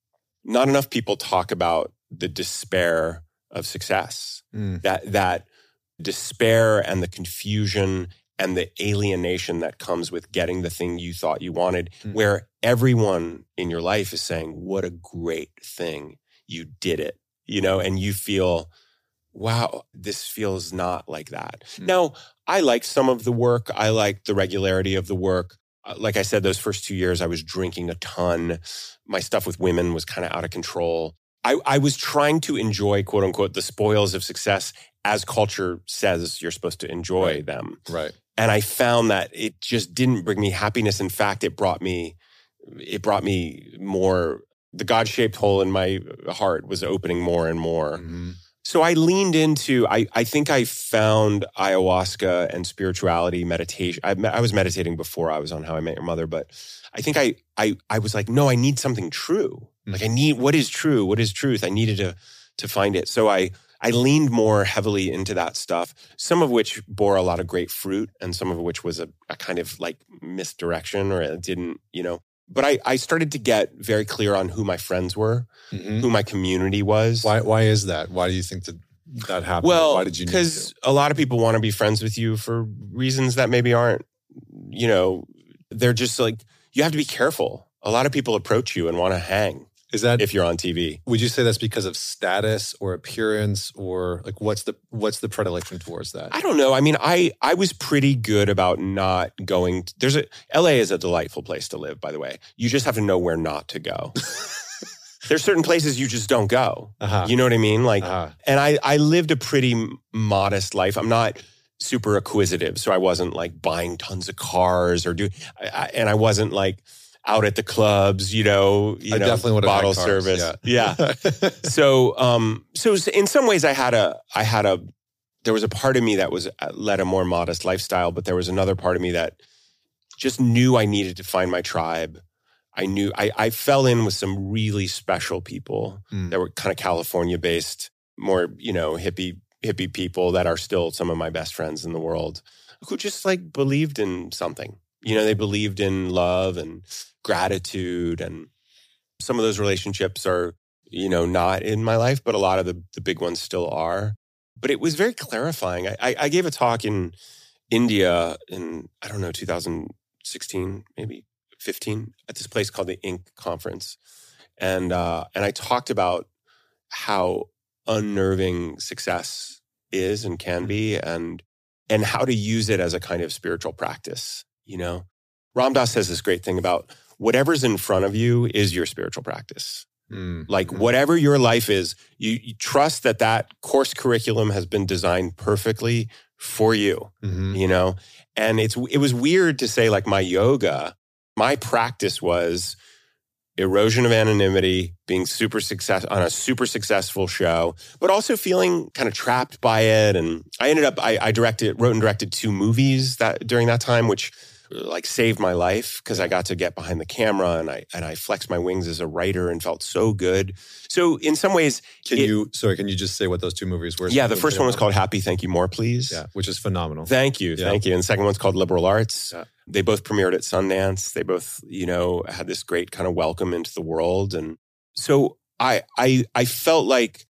not enough people talk about the despair of success Mm. that that despair and the confusion and the alienation that comes with getting the thing you thought you wanted Mm. where everyone in your life is saying what a great thing you did it you know and you feel wow this feels not like that Mm. now i like some of the work i like the regularity of the work Uh, like i said those first two years i was drinking a ton my stuff with women was kind of out of control I, I was trying to enjoy quote unquote the spoils of success as culture says you're supposed to enjoy Right. them Right. And i found that it just didn't bring me happiness. In fact it brought me it brought me more the god-shaped hole in my heart was opening more and more. Mhm. so i leaned into i, I think i found ayahuasca and spirituality meditation I, I was meditating before i was on how i met your mother but i think i i, I was like no i need something true. Like i need what is true? What is truth? I needed to to find it. So i I leaned more heavily into that stuff, some of which bore a lot of great fruit and some of which was a, a kind of like misdirection or it didn't, you know. But I, I started to get very clear on who my friends were, Mhm. who my community was. Why? Why is that? Why do you think that that happened? Well, why did you? because a lot of people want to be friends with you for reasons that maybe aren't, you know, they're just like, you have to be careful. A lot of people approach you and want to hang? Is that? if you're on TV. would you say that's because of status or appearance or like what's the what's the predilection towards that? I don't know. I mean, I I was pretty good about not going. There's a LA is a delightful place to live. By the way, you just have to know where not to go. [LAUGHS] There's certain places you just don't go. Uh-huh. You know what I mean? Like, uh-huh. and I I lived a pretty modest life. I'm not super acquisitive, so I wasn't like buying tons of cars or do. I, I, and I wasn't like out at the clubs. You know, you I know, definitely would have bottle service. Yeah. yeah [LAUGHS] so um so in some ways i had a i had a there was a part of me that was uh, led a more modest lifestyle but there was another part of me that just knew i needed to find my tribe i knew i i fell in with some really special people Mm. that were kind of california based more you know hippie hippie people that are still some of my best friends in the world who just like believed in something you know they believed in love and gratitude and some of those relationships are you know not in my life but a lot of the, the big ones still are. But it was very clarifying. I, I, gave a talk in india in i don't know 2016 maybe 15 at this place called the INK conference. And uh, and i talked about how unnerving success is and can be and and how to use it as a kind of spiritual practice You know, Ram Dass says this great thing about whatever's in front of you is your spiritual practice. Mm. Like Mhm. whatever your life is, you, you trust that that course curriculum has been designed perfectly for you. Mhm. You know, and it's it was weird to say like my yoga, my practice was erosion of anonymity, being super success on a super successful show, but also feeling kind of trapped by it. And I ended up I, I directed, wrote and directed two movies that during that time, which like saved my life because I got to get behind the camera and I and I flexed my wings as a writer and felt so good. So in some ways, Can it- you? Sorry, can you just say what those two movies were? yeah, the first one was called Happy Thank You More Please. Yeah, which is phenomenal. Thank you, Yeah. thank you. And the second one's called Liberal Arts. Yeah. They both premiered at Sundance. They both, you know, had this great kind of welcome into the world. And so I, I, I felt like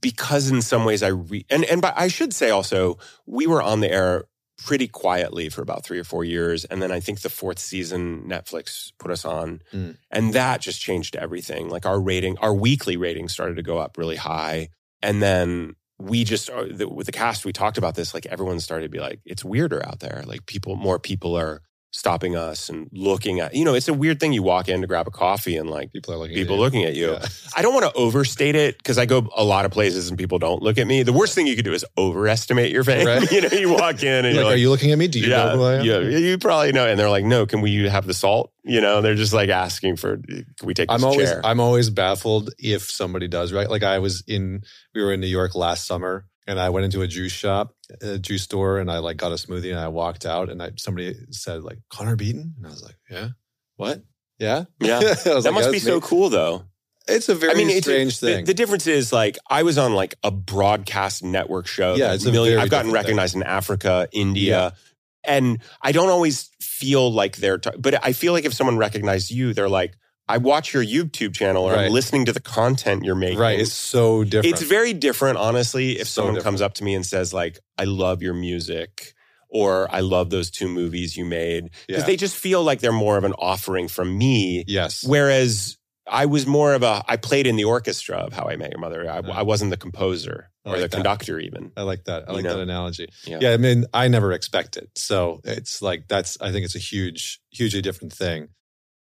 because in some ways I re- and and but I should say also we were on the air pretty quietly for about three or four years, and then I think the fourth season Netflix put us on, Mm. and that just changed everything. Like our rating, our weekly rating started to go up really high, and then we just uh, with the cast we talked about this. Like everyone started to be like, it's weirder out there. Like people, more people are stopping us and looking at. You know, it's a weird thing. You walk in to grab a coffee and like People are looking. people at you. looking at you. Yeah. I don't want to overstate it because I go a lot of places and people don't look at me. The worst thing you could do is overestimate your fame. Right. [LAUGHS] you know, you walk in and Like, you're are like, you looking at me? Do you yeah, know who I am? yeah, you probably know. And they're like, no, can we have the salt? You know, they're just like asking for, can we take I'm always chair? I'm always baffled if somebody does right. Like I was in we were in New York last summer and I went into a juice shop, a juice store, and I like got a smoothie and I walked out and I somebody said like Connor Beaton and I was like, yeah, what? Yeah, Yeah. [LAUGHS] That like, must be that's so cool though. It's a very I mean, strange the, thing. The difference is like I was on like a broadcast network show. Yeah, it's a million, I've gotten different thing. recognized in Africa, India, and I don't always feel like they're. T- but I feel like if someone recognized you, they're like, I watch your YouTube channel or Right. I'm listening to the content you're making. right, it's so different. It's very different, honestly. If So someone different. comes up to me and says, like, I love your music or I love those two movies you made, because Yeah. they just feel like they're more of an offering from me. yes, Whereas I was more of a, I played in the orchestra of How I Met Your Mother. I. I wasn't the composer or like the that. conductor, even. I like that. I You like know? that analogy. Yeah. Yeah. I mean, I never expect it. So it's like that's I think it's a huge, hugely different thing.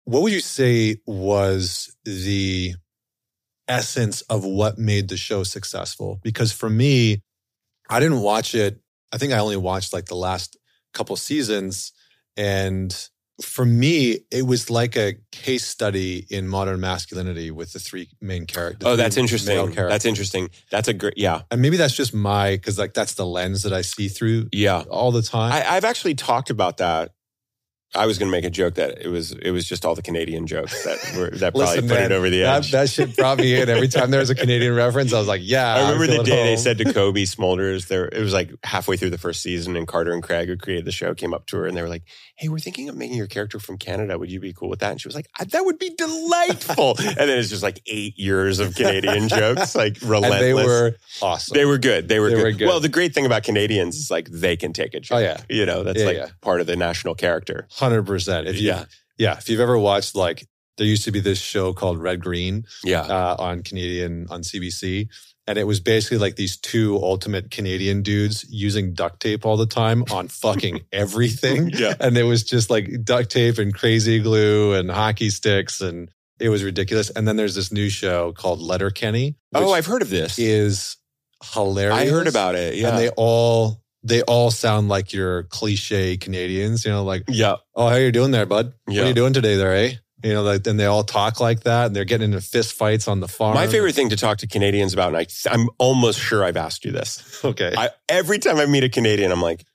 What would you say was the essence of what made the show successful? Because for me, I didn't watch it. I think I only watched like the last couple seasons. And for me, it was like a case study in modern masculinity with the three main characters. Oh, that's interesting. That's interesting. That's a great, yeah. and maybe that's just my because like that's the lens that I see through Yeah. all the time. I, I've actually talked about that. I was going to make a joke that it was it was just all the Canadian jokes that were that probably Listen, put man, it over the edge. that shit brought me in every time there was a Canadian reference. I was like, yeah. I remember feel the day they said to [LAUGHS] Cobie Smulders, there it was like halfway through the first season, and Carter and Craig, who created the show, came up to her and they were like, "Hey, we're thinking of making your character from Canada. Would you be cool with that?" And she was like, "I- "That would be delightful." [LAUGHS] and then it's just like eight years of Canadian jokes, like relentless. [LAUGHS] and they were awesome. They were good. They were, They good. were good. Well, the great thing about Canadians is like they can take a joke. Oh, yeah. you know that's Yeah, like yeah. part of the national character. Hundred percent. If you, Yeah. yeah, if you've ever watched like there used to be this show called Red Green Yeah, uh, on Canadian on CBC, and it was basically like these two ultimate Canadian dudes using duct tape all the time on [LAUGHS] fucking everything. yeah. and it was just like duct tape and crazy glue and hockey sticks and it was ridiculous. And then there's this new show called Letterkenny. Oh, I've heard of this. is hilarious. I heard about it. Yeah, And they all they all sound like your cliche Canadians, you know, like, yeah, oh, how you doing there, bud? What are you doing today there, eh? You know, like, and they all talk like that and they're getting into fist fights on the farm. My favorite thing to talk to Canadians about, and I, I'm almost sure I've asked you this. [LAUGHS] Okay. I, every time I meet a Canadian, I'm like,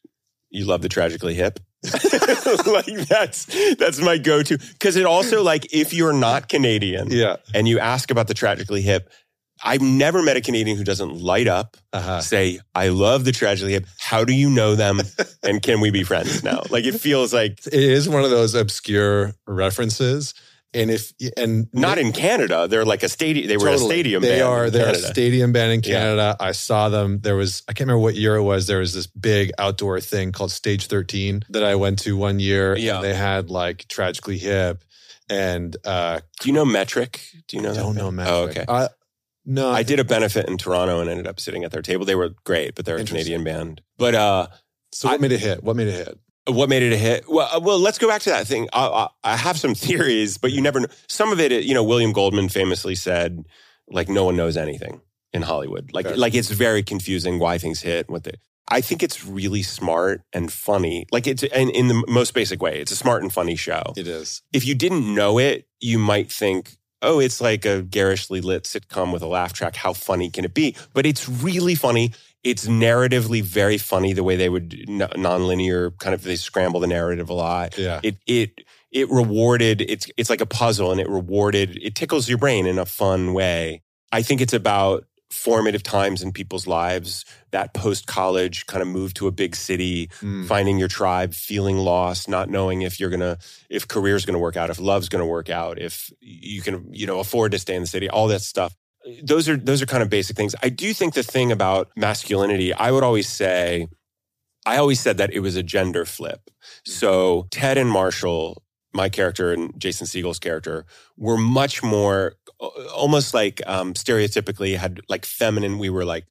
"You love the tragically hip." [LAUGHS] like that's that's my go-to because it also like if you're not Canadian yeah. and you ask about the tragically hip, I've never met a Canadian who doesn't light up, Uh-huh. say, "I love the tragically hip." How do you know them, [LAUGHS] and can we be friends now? Like it feels like It is one of those obscure references. And if, and not in Canada. They're like a stadium. They were a stadium. They are. They're Canada. a stadium band in Yeah. Canada. I saw them. There was I can't remember what year it was. There was this big outdoor thing called Stage Thirteen that I went to one year. Yeah. and they had like Tragically Hip, and uh, Do you know Metric? Do you know? I don't know? Magic. Oh, okay. Uh, no, I did a benefit in Toronto and ended up sitting at their table. They were great, but they're a Canadian band. But uh, So what I- made it hit? What made it hit? What made it a hit? Well, uh, well, let's go back to that thing. I, I, I have some [LAUGHS] theories, but you never know. Some of it, you know, William Goldman famously said, like, no one knows anything in Hollywood. Like, Fair. like it's very confusing why things hit. What they, I think it's really smart and funny. Like it's in, in the most basic way. It's a smart and funny show. It is. If you didn't know it, you might think, oh, it's like a garishly lit sitcom with a laugh track. How funny can it be? But it's really funny. It's narratively very funny the way they would nonlinear kind of they scramble the narrative a lot. Yeah. It it it rewarded. It's it's like a puzzle, and it rewarded. It tickles your brain in a fun way. I think it's about formative times in people's lives. That post college kind of move to a big city, Mm. finding your tribe, feeling lost, not knowing if you're gonna, if career's gonna work out, if love's gonna work out, if you can, you know, afford to stay in the city, all that stuff. Those are those are kind of basic things. I do think the thing about masculinity, I would always say, I always said that it was a gender flip. So Ted and Marshall, my character and Jason Segel's character, were much more almost like um, stereotypically had like feminine. We were like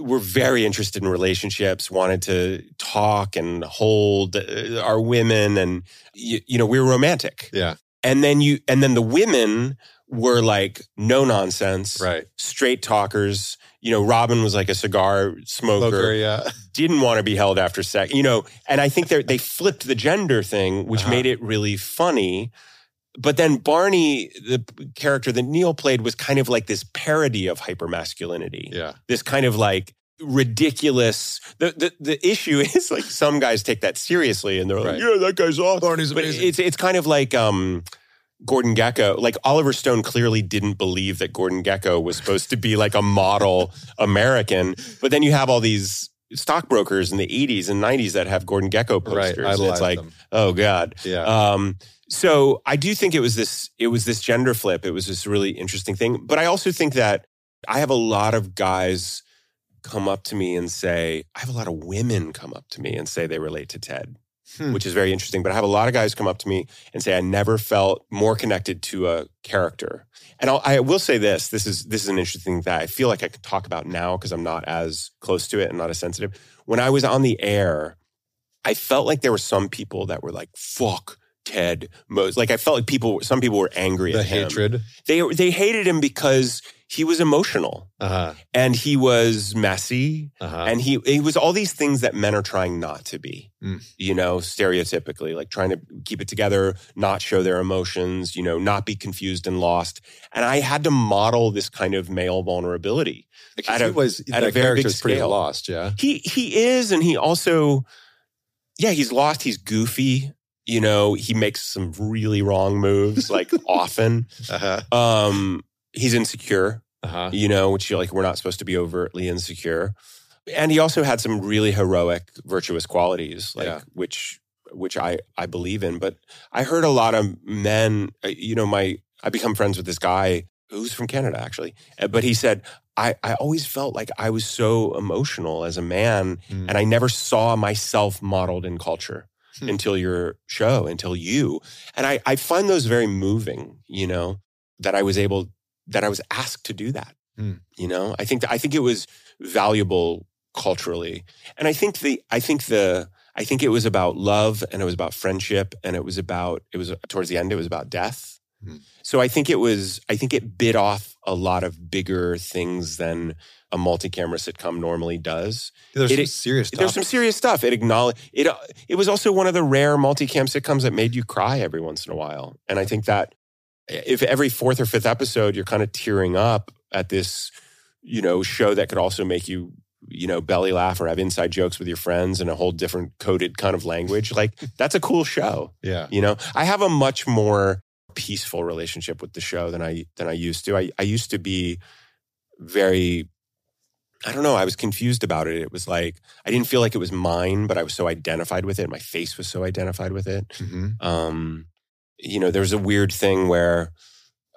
we're very interested in relationships, wanted to talk and hold uh, our women, and you, you know we were romantic. Yeah. And then you and then the women were like no nonsense, Right. straight talkers. You know, Robin was like a cigar smoker Smoker, yeah. [LAUGHS] didn't want to be held after sex, you know, and I think they they flipped the gender thing, which Uh-huh. made it really funny. But then Barney, the character that Neil played, was kind of like this parody of hypermasculinity. Yeah. This kind of like ridiculous. The, the the issue [LAUGHS] is like some guys take that seriously and they're like, Right. yeah, that guy's awesome. Barney's But it's it's kind of like um Gordon Gekko, like Oliver Stone clearly didn't believe that Gordon Gekko was supposed to be like a model American. But then you have all these stockbrokers in the 80s and 90s that have Gordon Gekko right. posters. I and it's like, them. oh God. Yeah. Um, so I do think it was this it was this gender flip. It was this really interesting thing. But I also think that I have a lot of guys come up to me and say, I have a lot of women come up to me and say they relate to Ted, Hmm. which is very interesting. But I have a lot of guys come up to me and say, I never felt more connected to a character. And I'll, I will say this: this is this is an interesting thing that I feel like I can talk about now because I'm not as close to it and not as sensitive. When I was on the air, I felt like there were some people that were like, "Fuck." Ted Mose. Like I felt like people, some people were angry the at him. hatred. They they hated him because he was emotional Uh-huh. and he was messy Uh-huh. and he he was all these things that men are trying not to be. Mm. You know, stereotypically, like trying to keep it together, not show their emotions, you know, not be confused and lost. And I had to model this kind of male vulnerability. Because at he a- was at a very big character's pretty scale. lost, yeah. He he is and he also yeah, he's lost, he's goofy. You know, he makes some really wrong moves like [LAUGHS] often. Uh-huh. Um he's insecure Uh-huh. you know, which you're like, we're not supposed to be overtly insecure. And he also had some really heroic, virtuous qualities, like Yeah. which which I I believe in. But I heard a lot of men, uh, you know, my I become friends with this guy who's from Canada actually, Uh, but he said. I, I always felt like I was so emotional as a man, Mm. and I never saw myself modeled in culture Hmm. until your show, until you. And I, I find those very moving, you know, that I was able, that I was asked to do that. Hmm. You know, I think, I think it was valuable culturally. And I think the, I think the, I think it was about love and it was about friendship and it was about, it was towards the end, it was about death. Hmm. So I think it was, I think it bit off a lot of bigger things than a multi-camera sitcom normally does. There's It- some serious stuff. There's some serious stuff. It acknowledged it. uh, It was also one of the rare multicam sitcoms that made you cry every once in a while. And I think that if every fourth or fifth episode you're kind of tearing up at this, you know, show that could also make you, you know, belly laugh or have inside jokes with your friends in a whole different coded kind of language, like that's a cool show. [LAUGHS] yeah. You know, I have a much more peaceful relationship with the show than I than I used to. I, I used to be very I don't know, I was confused about it. It was like I didn't feel like it was mine, but I was so identified with it. My face was so identified with it. hmm Um, you know, there was a weird thing where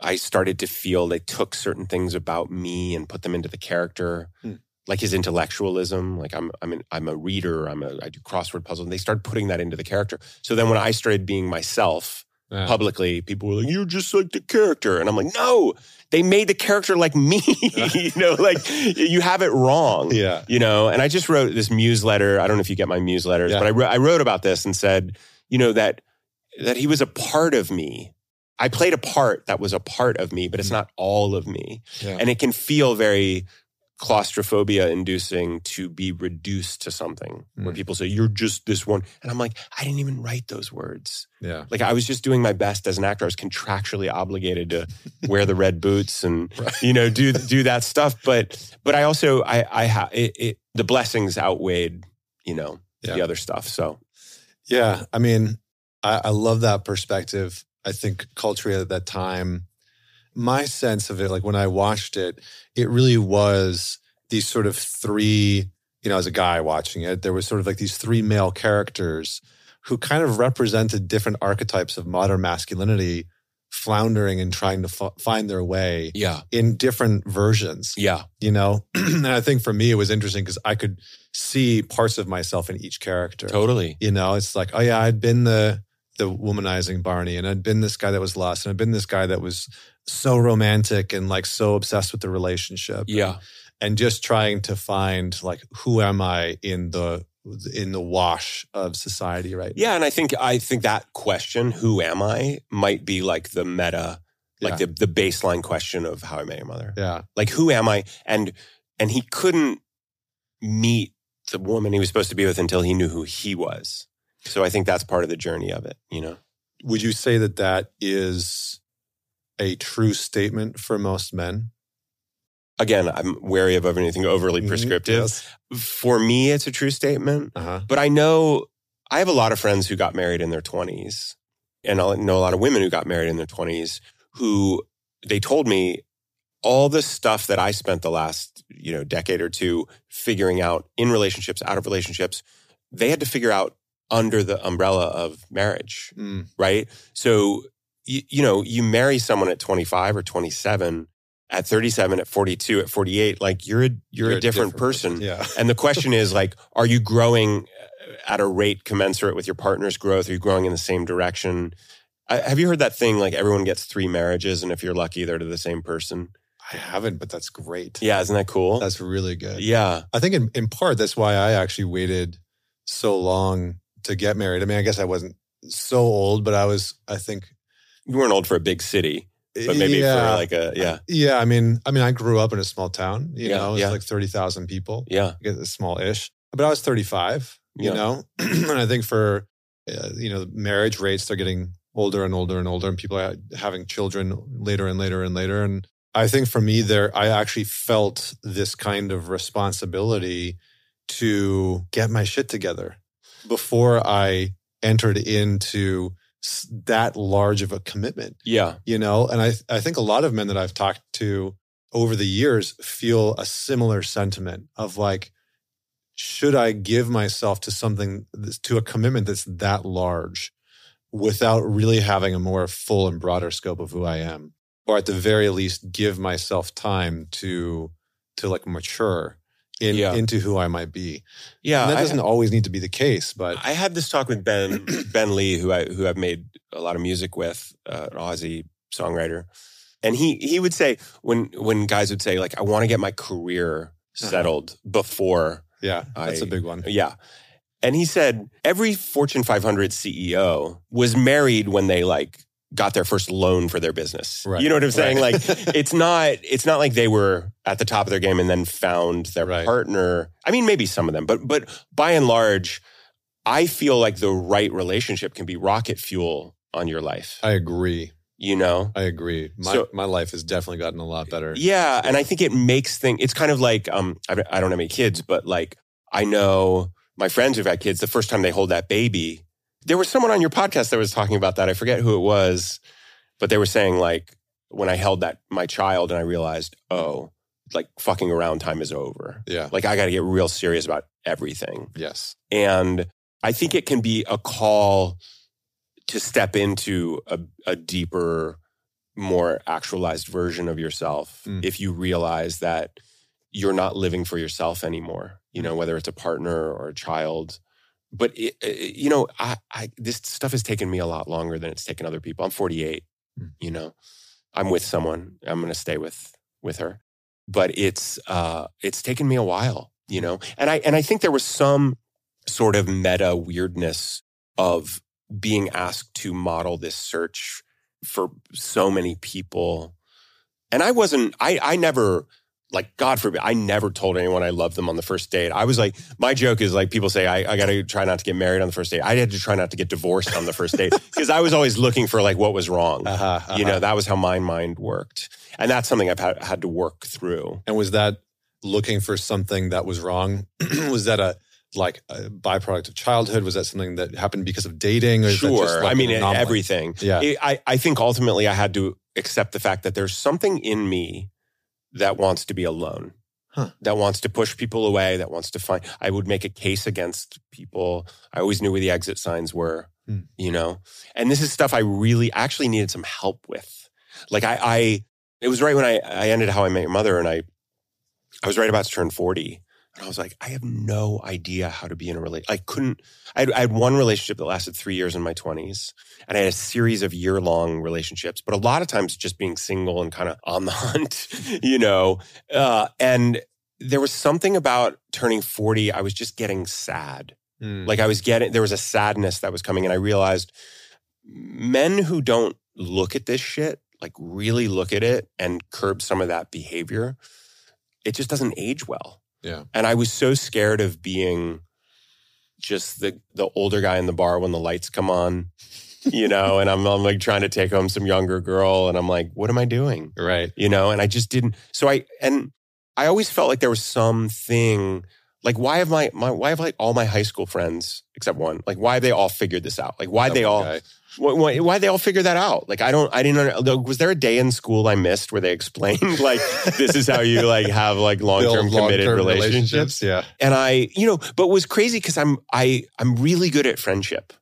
I started to feel they took certain things about me and put them into the character. Hmm. Like his intellectualism, like I'm, I'm, an, I'm a reader. I'm a, I do crossword puzzles, and they started putting that into the character. So then, when I started being myself, Yeah. publicly, people were like, "You're just like the character," and I'm like, "No, they made the character like me." [LAUGHS] you [LAUGHS] know, like you have it wrong. Yeah. You know, and I just wrote this muse letter. I don't know if you get my muse letters, Yeah. but I wrote, I wrote about this and said, you know, that that he was a part of me. I played a part that was a part of me, but it's mm. not all of me. Yeah. And it can feel very claustrophobia inducing to be reduced to something where Mm. people say, You're just this one. And I'm like, I didn't even write those words. yeah. Like I was just doing my best as an actor. I was contractually obligated to [LAUGHS] wear the red boots and you know do do that stuff. But but I also I I ha, it, it the blessings outweighed you know the other stuff. So Yeah, I mean, I, I love that perspective. I think culturally at that time, my sense of it, like when I watched it, it really was these sort of three, you know, as a guy watching it, there was sort of like these three male characters who kind of represented different archetypes of modern masculinity floundering and trying to f- find their way yeah. in different versions yeah. you know? [CLEARS THROAT] And i think for me it was interesting because i could see parts of myself in each character. Totally. You know, it's like, oh yeah, I'd been the the womanizing Barney, and I'd been this guy that was lost, and I'd been this guy that was so romantic and like so obsessed with the relationship. yeah And just trying to find like who am I in the in the wash of society right yeah. And I think I think that question, who am I, might be like the meta, like Yeah. the the baseline question of How I Met Your Mother. Yeah. like who am i and and he couldn't meet the woman he was supposed to be with until he knew who he was so i think that's part of the journey of it you know Would you say that that is a true statement for most men? again i'm wary of anything overly Mhm. prescriptive Yes. for me it's a true statement Uh-huh. but i know i have a lot of friends who got married in their 20s and i know a lot of women who got married in their 20s who they told me all the stuff that I spent the last, you know, decade or two figuring out in relationships, out of relationships, they had to figure out under the umbrella of marriage, Mm. right? So, you, you know, you marry someone at 25 or 27, at 37, at 42, at 48, like you're a, you're, a different, person. Yeah. And the question is like, are you growing at a rate commensurate with your partner's growth? Are you growing in the same direction? I, have you heard that thing like everyone gets three marriages, and if you're lucky, they're to the same person? I haven't, but that's great. Yeah, isn't that cool? That's really good. yeah, I think in, in part that's why I actually waited so long to get married. I mean, I guess I wasn't so old, but I was, I think, you weren't old for a big city, but maybe yeah, for like a yeah, yeah. I mean, I mean, I grew up in a small town. You Yeah, know, it's yeah. like thirty thousand people. yeah, small-ish, but I was thirty-five. You Yeah. know, [CLEARS THROAT] and I think for uh, you know marriage rates, they're getting older and older and older, and people are having children later and later and later. And I think for me, there, I actually felt this kind of responsibility to get my shit together before I entered into that large of a commitment, yeah, you know? And I, I think a lot of men that I've talked to over the years feel a similar sentiment of like, should I give myself to something, to a commitment that's that large without really having a more full and broader scope of who I am? Or at the very least, give myself time to, to like mature in, Yeah. into who I might be. yeah. And that doesn't always need to be the case, but I had this talk with Ben [CLEARS THROAT] Ben Lee, who I who I've made a lot of music with, uh, an Aussie songwriter, and he he would say when when guys would say like I want to get my career settled before yeah, that's a I- big one. yeah. And he said every Fortune 500 CEO was married when they like got their first loan for their business. Right. You know what I'm saying? Right. Like [LAUGHS] it's not it's not like they were at the top of their game and then found their Right. partner. I mean maybe some of them, but but by and large I feel like the right relationship can be rocket fuel on your life. I agree. You know? I agree. My So- my life has definitely gotten a lot better. Yeah, and I think it makes things. It's kind of like um, I, I don't have any kids, but like I know my friends who've had kids. The first time they hold that baby, there was someone on your podcast that was talking about that. I forget who it was, but they were saying like when I held that my child and I realized, oh, like fucking around time is over. Yeah. Like I got to get real serious about everything. Yes. And I think it can be a call to step into a, a deeper, more actualized version of yourself Mm. if you realize that you're not living for yourself anymore. You know, whether it's a partner or a child but it, it- you know, I, I this stuff has taken me a lot longer than it's taken other people. I'm 48. Hmm. You know, I'm with someone. I'm going to stay with with her, but it's uh, it's taken me a while. You know, and I and I think there was some sort of meta weirdness of being asked to model this search for so many people, and I wasn't. I I never like God forbid, I never told anyone I loved them on the first date. I was like, my joke is like people say I, I got to try not to get married on the first date. I had to try not to get divorced on the first date [LAUGHS] because I was always looking for like what was wrong. Uh-huh, You know, uh-huh. that was how my mind worked, and that's something I've had, had to work through. And was that looking for something that was wrong? [CLEARS THROAT] was that a like a byproduct of childhood? Was that something that happened because of dating? Or Sure, like I mean everything. Yeah. I- I, I think ultimately I had to accept the fact that there's something in me that wants to be alone, Huh. that wants to push people away, that wants to find. I would make a case against people. I always knew where the exit signs were, Hmm. you know. And this is stuff I really actually needed some help with. Like I, I it was right when I, I ended How I Met Your Mother, and I, I was right about to turn forty. And I was like, I have no idea how to be in a relationship. I couldn't. I had, I had one relationship that lasted three years in my 20s, and I had a series of year long relationships, but a lot of times just being single and kind of on the [LAUGHS] hunt, you know. Uh, and there was something about turning 40, I was just getting sad. Mm. Like I was getting, there was a sadness that was coming, and I realized men who don't look at this shit, like really look at it and curb some of that behavior, it just doesn't age well. Yeah. And I was so scared of being just the the older guy in the bar when the lights come on, you know, and I'm, I'm like trying to take home some younger girl and I'm like, what am I doing? right. You know, and I just didn't so I and I always felt like there was something like why have my, my why have like all my high school friends except one like why have they all figured this out like why they all guy. why, why, why they all figure that out? Like, I don't, I didn't know. Was there a day in school I missed where they explained, [LAUGHS] like, this is how you, like, have, like, long term Build committed long-term relationships? Yeah. And I, you know, but it was crazy because I'm, I, I'm really good at friendship.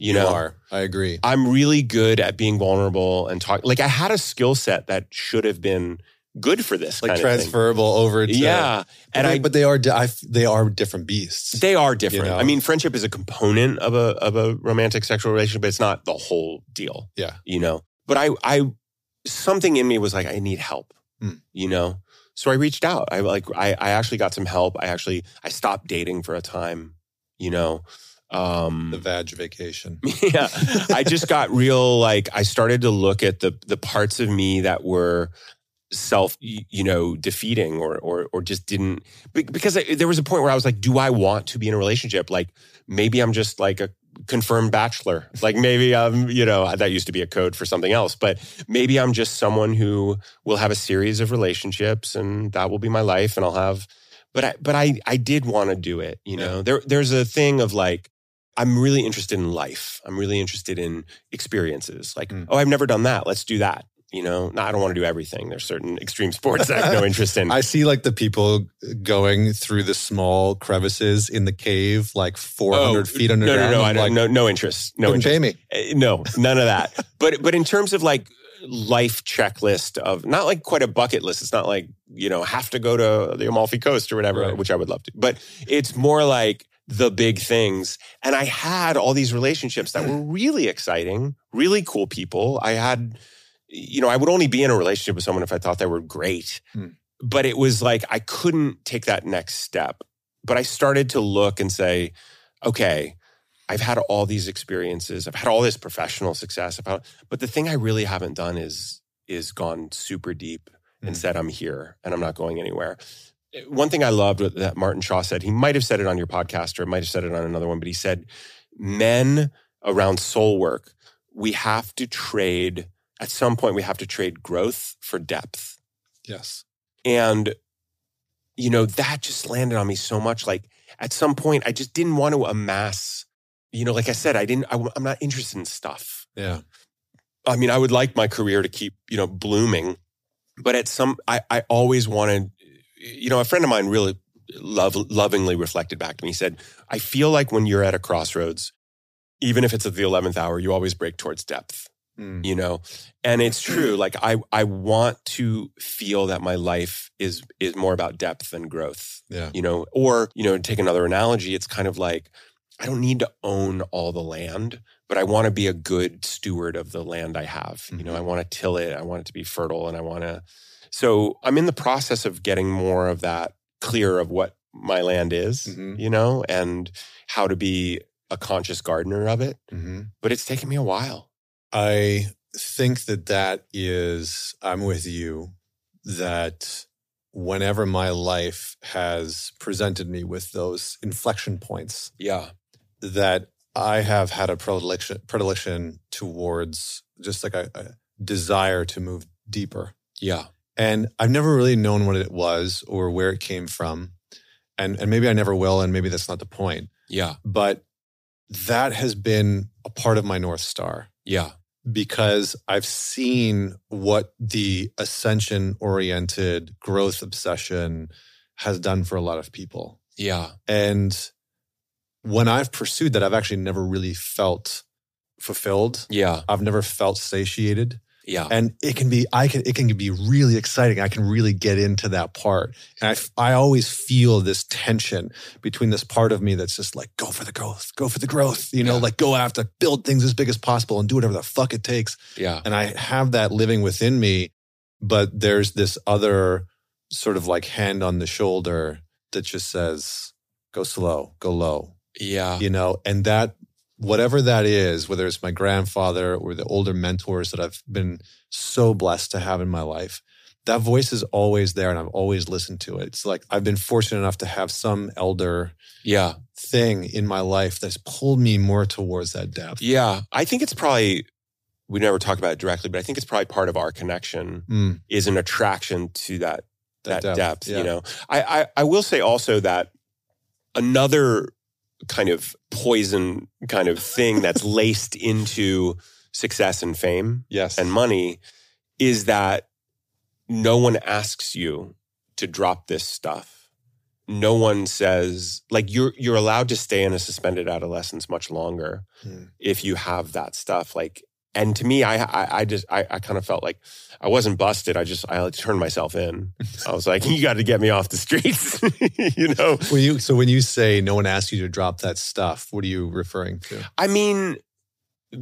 You know, are. I agree. I'm really good at being vulnerable and talk. Like, I had a skill set that should have been good for this Like kind of thing. transferable over to Yeah. and And I, I, but they are di- I they are different beasts. They are different. know? I mean, friendship is a component of a of a romantic sexual relationship, but it's not the whole deal. Yeah. You know. But I I something in me was like, I need help. Hmm. You know? So I reached out. I like I I actually got some help. I actually I stopped dating for a time, you know. Um the vag vacation. [LAUGHS] yeah i just got real like i started to look at the the parts of me that were self you know defeating or or or just didn't because I, there was a point where i was like do i want to be in a relationship like maybe i'm just like a confirmed bachelor [LAUGHS] like maybe i'm you know that used to be a code for something else but maybe i'm just someone who will have a series of relationships and that will be my life and i'll have but i but i i did want to do it you know there there's a thing of like I'm really interested in life. I'm really interested in experiences. Like, Mm. oh, I've never done that. Let's do that. You know, no, I don't want to do everything. There's certain extreme sports that I have no [LAUGHS] interest in. I see like the people going through the small crevices in the cave, like 400 feet Oh, no, underground. no, no, I I'm don't, like, no, no interest. No interest. pay me. Uh, No, none of that. [LAUGHS] but but in terms of like life checklist of not like quite a bucket list. It's not like you know have to go to the Amalfi Coast or whatever, Right. which I would love to. But it's more like the big things. And I had all these relationships that were really exciting, really cool people. I had, you know, I would only be in a relationship with someone if I thought they were great. Hmm. But it was like I couldn't take that next step. But I started to look and say, okay, I've had all these experiences. I've had all this professional success. I've had, but the thing I really haven't done is is gone super deep and Mm. said I'm here and I'm not going anywhere. One thing I loved that Martin Shaw said, he might have said it on your podcast or might have said it on another one, but he said, men around soul work, we have to trade, at some point, we have to trade growth for depth. Yes. And, you know, that just landed on me so much. Like at some point, I just didn't want to amass, you know, like I said, I didn't, I, I'm not interested in stuff. Yeah. I mean, I would like my career to keep, you know, blooming, but at some, I, I always wanted, you know, a friend of mine really love, lovingly reflected back to me. He said, I feel like when you're at a crossroads, even if it's at the 11th hour, you always break towards depth Mm. you know and it's true like i i want to feel that my life is is more about depth than growth Yeah. you know or you know to take another analogy it's kind of like I don't need to own all the land, but I want to be a good steward of the land I have. You know. I want to till it, I want it to be fertile, and I want to. So I'm in the process of getting more of that clear of what my land is, Mhm. you know, and how to be a conscious gardener of it. Mm-hmm. But it's taken me a while. I think that that is, I'm with you, that whenever my life has presented me with those inflection points, Yeah. that I have had a predilection, predilection towards just like a, a desire to move deeper. Yeah. And I've never really known what it was or where it came from. And, and maybe I never will, and maybe that's not the point. Yeah. But that has been a part of my North Star Yeah. Because I've seen what the ascension oriented growth obsession has done for a lot of people. Yeah. And when I've pursued that, I've actually never really felt fulfilled. Yeah. I've never felt satiated. Yeah. And it can be, I can, it can be really exciting. I can really get into that part. And I, I always feel this tension between this part of me that's just like, go for the growth, go for the growth, you know, Yeah. like go after, build things as big as possible and do whatever the fuck it takes. Yeah. And I have that living within me, but there's this other sort of like hand on the shoulder that just says, go slow, go low, Yeah. you know, and that whatever that is, whether it's my grandfather or the older mentors that I've been so blessed to have in my life, that voice is always there and I've always listened to it. It's like I've been fortunate enough to have some elder Yeah. thing in my life that's pulled me more towards that depth. Yeah. I think it's probably, we never talk about it directly, but I think it's probably part of our connection Mm, is an attraction to that that, depth, yeah. you know I, I i will say also that another kind of poison kind of thing that's [LAUGHS] laced into success and fame Yes. and money is that no one asks you to drop this stuff no one says like you're you're allowed to stay in a suspended adolescence much longer Hmm. if you have that stuff like and to me i i, I just I, I kind of felt like i wasn't busted i just i turned myself in i was like [LAUGHS] you got to get me off the streets [LAUGHS] you know When you so when you say no one asked you to drop that stuff, what are you referring to? i mean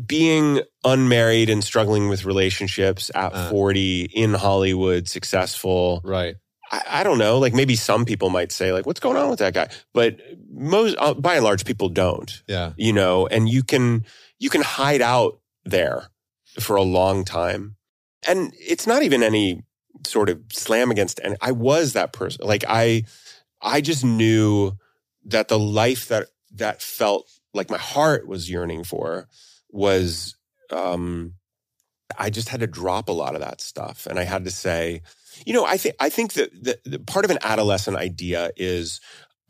being unmarried and struggling with relationships at Uh. 40 in hollywood successful Right. I, I don't know. Like maybe some people might say, like, what's going on with that guy? But most, uh, by and large, people don't. Yeah. You know, and you can you can hide out there for a long time, and it's not even any sort of slam against. And I was that person. Like I, I just knew that the life that that felt like my heart was yearning for was. um I just had to drop a lot of that stuff, and I had to say, you know, I think I think that the, the part of an adolescent idea is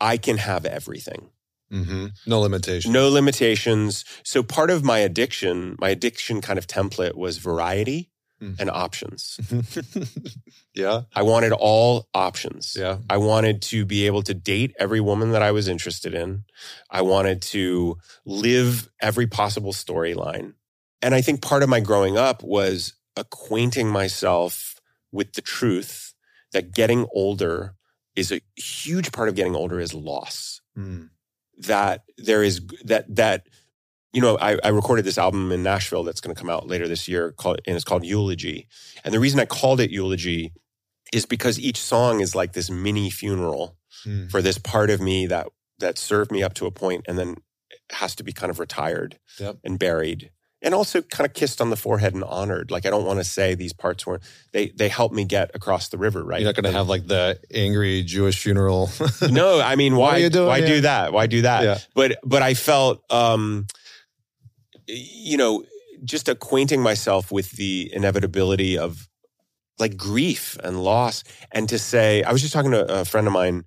I can have everything, hmm No limitations. no limitations. So part of my addiction, my addiction kind of template was variety Mm. and options. [LAUGHS] yeah. I wanted all options. Yeah. I wanted to be able to date every woman that I was interested in. I wanted to live every possible storyline. And I think part of my growing up was acquainting myself with the truth that getting older is a huge part of getting older is loss. Mm. That there is that that you know I, I recorded this album in Nashville that's going to come out later this year called and it's called Eulogy. And the reason I called it Eulogy is because each song is like this mini funeral Mm. for this part of me that that served me up to a point and then has to be kind of retired Yep. and buried and also kind of kissed on the forehead and honored like i don't want to say these parts weren't they they helped me get across the river right You're not going to have like the angry Jewish funeral. [LAUGHS] no i mean why why do that why do that Yeah. but but i felt um you know just acquainting myself with the inevitability of like grief and loss and to say i was just talking to a friend of mine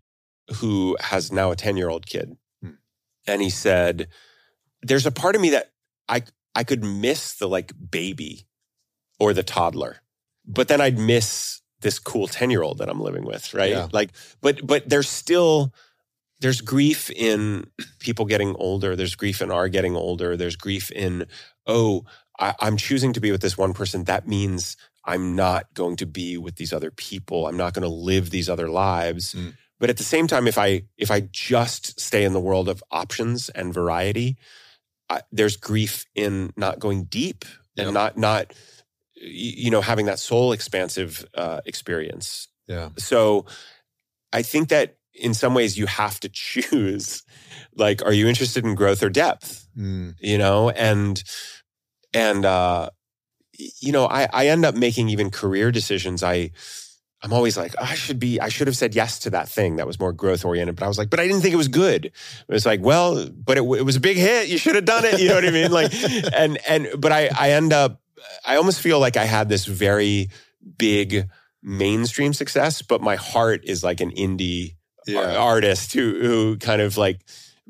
who has now a 10 year old kid Hmm. and he said there's a part of me that i i could miss the like baby or the toddler but then i'd miss this cool 10 year old that i'm living with right? Yeah. like but but there's still there's grief in people getting older. There's grief in our getting older. There's grief in oh I, i'm choosing to be with this one person. That means i'm not going to be with these other people. I'm not going to live these other lives. Mm. but at the same time, if I if I just stay in the world of options and variety, I, there's grief in not going deep and Yep. not not you know having that soul expansive uh, experience. Yeah. So I think that in some ways you have to [LAUGHS] choose like are you interested in growth or depth? Mm. You know, and and uh you know, I I end up making even career decisions. I I'm always like, I should be, I should have said yes to that thing that was more growth oriented. But I was like, but I didn't think it was good. It was like, well, but it, it was a big hit. You should have done it. You know what I mean? Like, [LAUGHS] and, and, but I, I end up, I almost feel like I had this very big mainstream success, but my heart is like an indie Yeah. artist who, who kind of like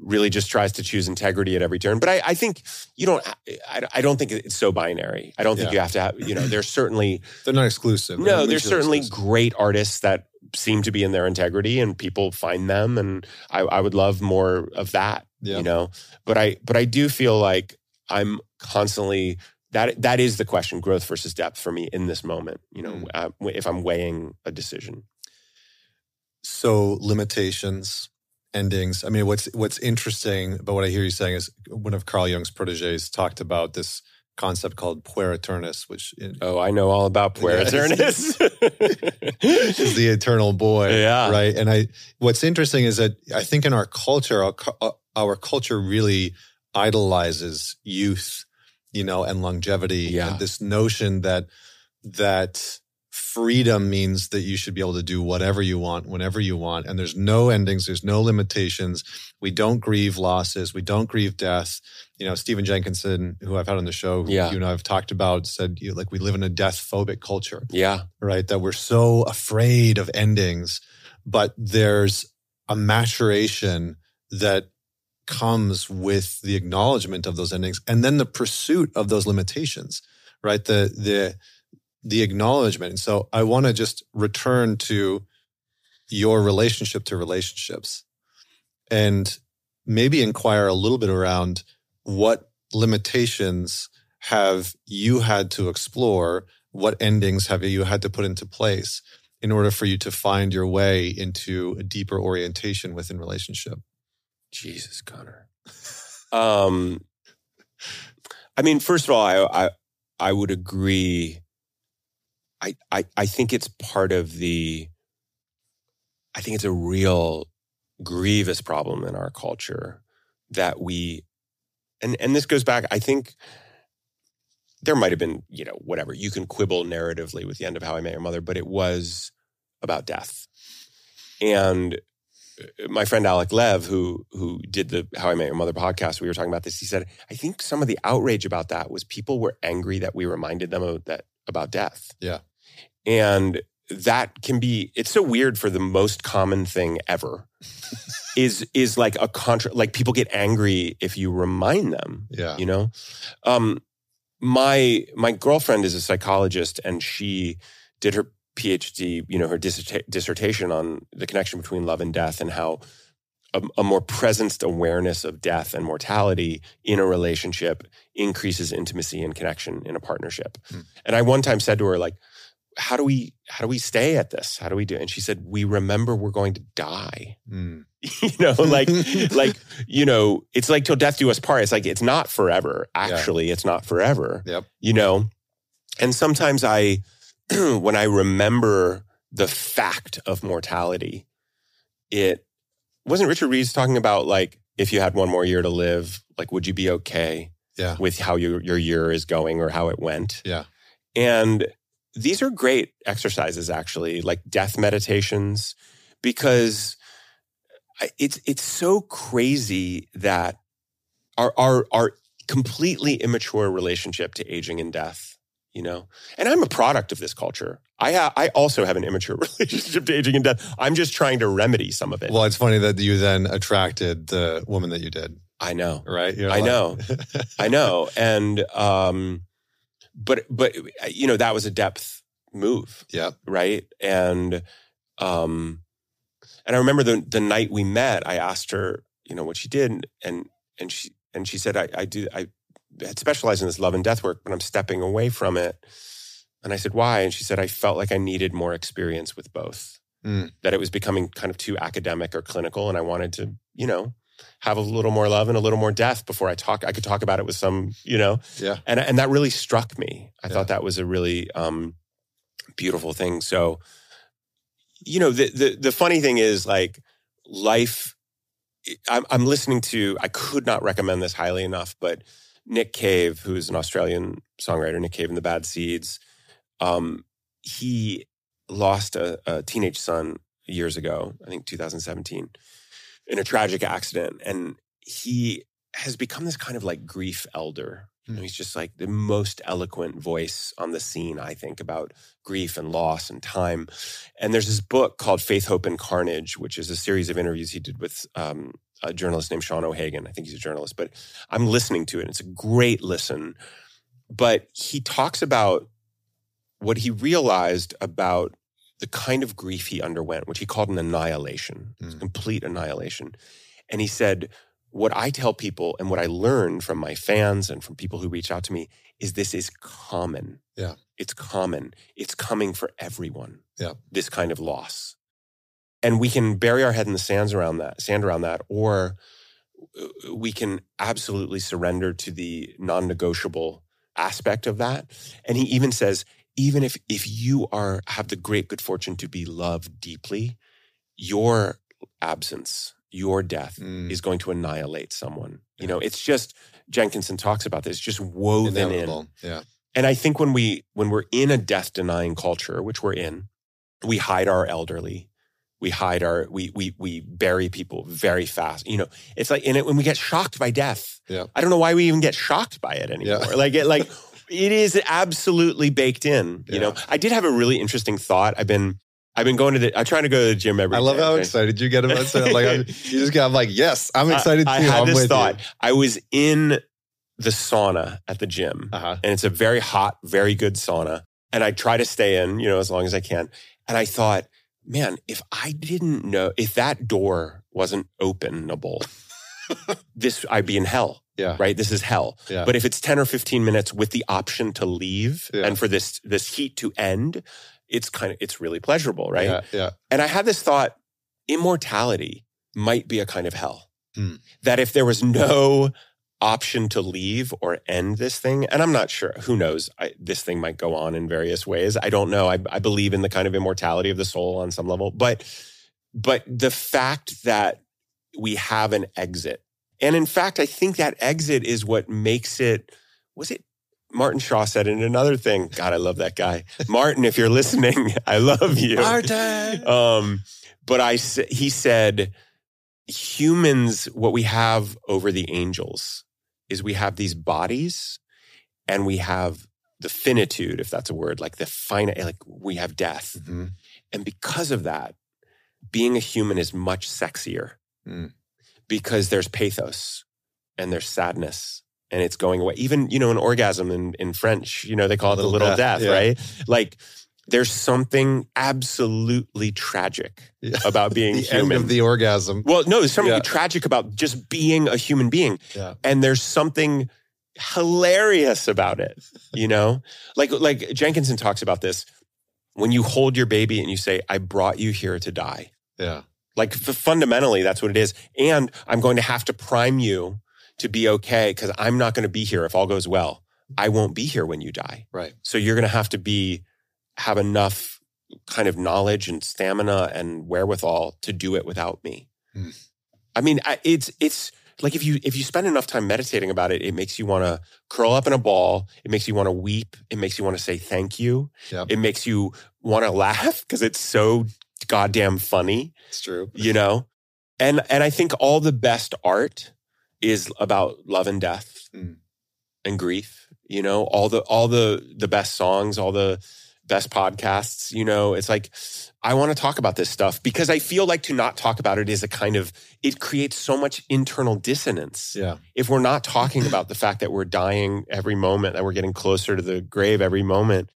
really just tries to choose integrity at every turn. But I, I think you don't, I, I don't think it's so binary. I don't think Yeah. you have to have, you know, there's [CLEARS THROAT] certainly, They're not exclusive. They're no, there's certainly exclusive. great artists that seem to be in their integrity and people find them. And I, I would love more of that, Yeah. you know, but I, but I do feel like I'm constantly, that, that is the question, growth versus depth for me in this moment, you know, Mm. uh, if I'm weighing a decision. So limitations, endings. I mean, what's what's interesting about what I hear you saying is one of Carl Jung's proteges talked about this concept called puer aeternus, which Oh, I know all about Puer Yeah. [LAUGHS] Aeternus. is the eternal boy. Yeah. Right. And I, what's interesting is that I think in our culture, our, uh, our culture really idolizes youth, you know, and longevity. Yeah. And this notion that, that freedom means that you should be able to do whatever you want, whenever you want. And there's no endings. There's no limitations. We don't grieve losses. We don't grieve death. You know, Stephen Jenkinson, who I've had on the show, who Yeah. you and I have talked about, said, you know, like, we live in a death phobic culture yeah. right? That we're so afraid of endings, but there's a maturation that comes with the acknowledgement of those endings and then the pursuit of those limitations, right? The the the acknowledgement. And so I want to just return to your relationship to relationships and maybe inquire a little bit around what limitations have you had to explore what endings have you had to put into place in order for you to find your way into a deeper orientation within relationship Jesus, Connor. [LAUGHS] Um, I mean, first of all, I, I I would agree. I, I I think it's part of the. I think it's a real grievous problem in our culture that we, and and this goes back. I think there might have been, you know, whatever you can quibble narratively with the end of How I Met Your Mother, but it was about death, and uh, my friend Alec Lev, who who did the How I Met Your Mother podcast, we were talking about this. He said, I think some of the outrage about that was people were angry that we reminded them of that about death. Yeah. And that can be it's so weird for the most common thing ever. [LAUGHS] is is like a contra like people get angry if you remind them yeah you know um my my girlfriend is a psychologist and she did her phd you know her disserta- dissertation on the connection between love and death and how a, a more presenced awareness of death and mortality in a relationship increases intimacy and connection in a partnership Hmm. and i one time said to her like how do we how do we stay at this? How do we do it? And she said we remember we're going to die. Mm. [LAUGHS] you know like [LAUGHS] like you know it's like till death do us part. It's like it's not forever. Actually it's not forever. Yep. you know? And sometimes i [CLEARS THROAT] when i remember the fact of mortality it wasn't richard reeves talking about like if you had one more year to live like would you be okay yeah. with how your, your year is going or how it went? Yeah. and these are great exercises actually like death meditations because it's it's so crazy that our our our completely immature relationship to aging and death you know? And i'm a product of this culture. I ha- i also have an immature [LAUGHS] relationship to aging and death. I'm just trying to remedy some of it. Well it's funny that you then attracted the woman that you did. I know. Right? You're I like- know. [LAUGHS] I know. And um but but you know that was a depth move, yeah right? And um and I remember the the night we met, I asked her, you know, what she did and and she and she said I I do I had specialized in this love and death work, but I'm stepping away from it. And I said, "Why?" And she said, "I felt like I needed more experience with both." Mm. that it was becoming kind of too academic or clinical. And I wanted to, you know, have a little more love and a little more death before I talk. I could talk about it with some, you know, Yeah. and and that really struck me. I Yeah. thought that was a really um, beautiful thing. So, you know, the the the funny thing is like life. I'm, I'm listening to. I could not recommend this highly enough, but Nick Cave, who's an Australian songwriter, Nick Cave and the Bad Seeds, um, he lost a, a teenage son years ago. I think 2017 in a tragic accident, and he has become this kind of like grief elder. You know, he's just like the most eloquent voice on the scene, I think, about grief and loss and time. And there's this book called Faith, Hope, and Carnage, which is a series of interviews he did with um, a journalist named Sean O'Hagan. I think he's a journalist, but I'm listening to it. It's a great listen. But he talks about what he realized about the kind of grief he underwent, which he called an annihilation, Mm. complete annihilation. And he said, What I tell people and what I learned from my fans and from people who reach out to me is this is common. Yeah. It's common. It's coming for everyone. Yeah. This kind of loss. And we can bury our head in the sands around that, sand around that, or uh, we can absolutely surrender to the non-negotiable aspect of that. And he even says, even if if you are have the great good fortune to be loved deeply, your absence, your death Mm. is going to annihilate someone. You know, it's just Jenkinson talks about this, just woven in. Yeah. And I think when we when we're in a death denying culture, which we're in, we hide our elderly. We hide our we we we bury people very fast. You know, it's like in it when we get shocked by death. Yeah. I don't know why we even get shocked by it anymore. Yeah. Like it like [LAUGHS] it is absolutely baked in. You know, I did have a really interesting thought. I've been I've been going to the I'm trying to go to the gym every I love day, how okay? excited you get about it. Like, I'm, [LAUGHS] you just got, I'm like, yes, I'm excited I, too. I had I'm this thought. You. I was in the sauna at the gym Uh-huh. and it's a very hot, very good sauna. And I try to stay in, you know, as long as I can. And I thought, man, if I didn't know, if that door wasn't openable, [LAUGHS] this, I'd be in hell, Yeah. right? This is hell. Yeah. But if it's 10 or 15 minutes with the option to leave Yeah. and for this, this heat to end, it's kind of, it's really pleasurable, right? Yeah. Yeah. And I had this thought immortality might be a kind of hell. Hmm. That if there was no option to leave or end this thing, and I'm not sure, who knows, I, this thing might go on in various ways. I don't know. I, I believe in the kind of immortality of the soul on some level, but but the fact that we have an exit, and in fact, I think that exit is what makes it. Was it Martin Shaw said in another thing? God, I love that guy, [LAUGHS] Martin. If you're listening, I love you. Martin. Um, but I, he said humans what we have over the angels is we have these bodies and we have the finitude if that's a word like the finite like we have death Mhm. and because of that being a human is much sexier Mm. Because there's pathos and there's sadness and it's going away even you know an orgasm in, in french you know they call it a oh, Little little death, death, yeah. right like there's something absolutely tragic Yeah. about being [LAUGHS] The human end of the orgasm. well no there's something Yeah. tragic about just being a human being Yeah. and there's something hilarious about it you know [LAUGHS] like like jenkinson talks about this when you hold your baby and you say i brought you here to die Yeah. Like f- fundamentally that's what it is and i'm going to have to prime you to be okay because i'm not going to be here if all goes well i won't be here when you die Right. so you're going to have to be have enough kind of knowledge and stamina and wherewithal to do it without me. Hmm. I mean, I- it's it's like if you if you spend enough time meditating about it, it makes you want to curl up in a ball. It makes you want to weep. It makes you want to say thank you. Yep. It makes you want to [LAUGHS] laugh because it's so goddamn funny It's true. you know and and i think all the best art is about love and death Mm. and grief you know all the all the the best songs all the best podcasts you know it's like i want to talk about this stuff because i feel like to not talk about it is a kind of it creates so much internal dissonance Yeah. if we're not talking about the fact that we're dying every moment that we're getting closer to the grave every moment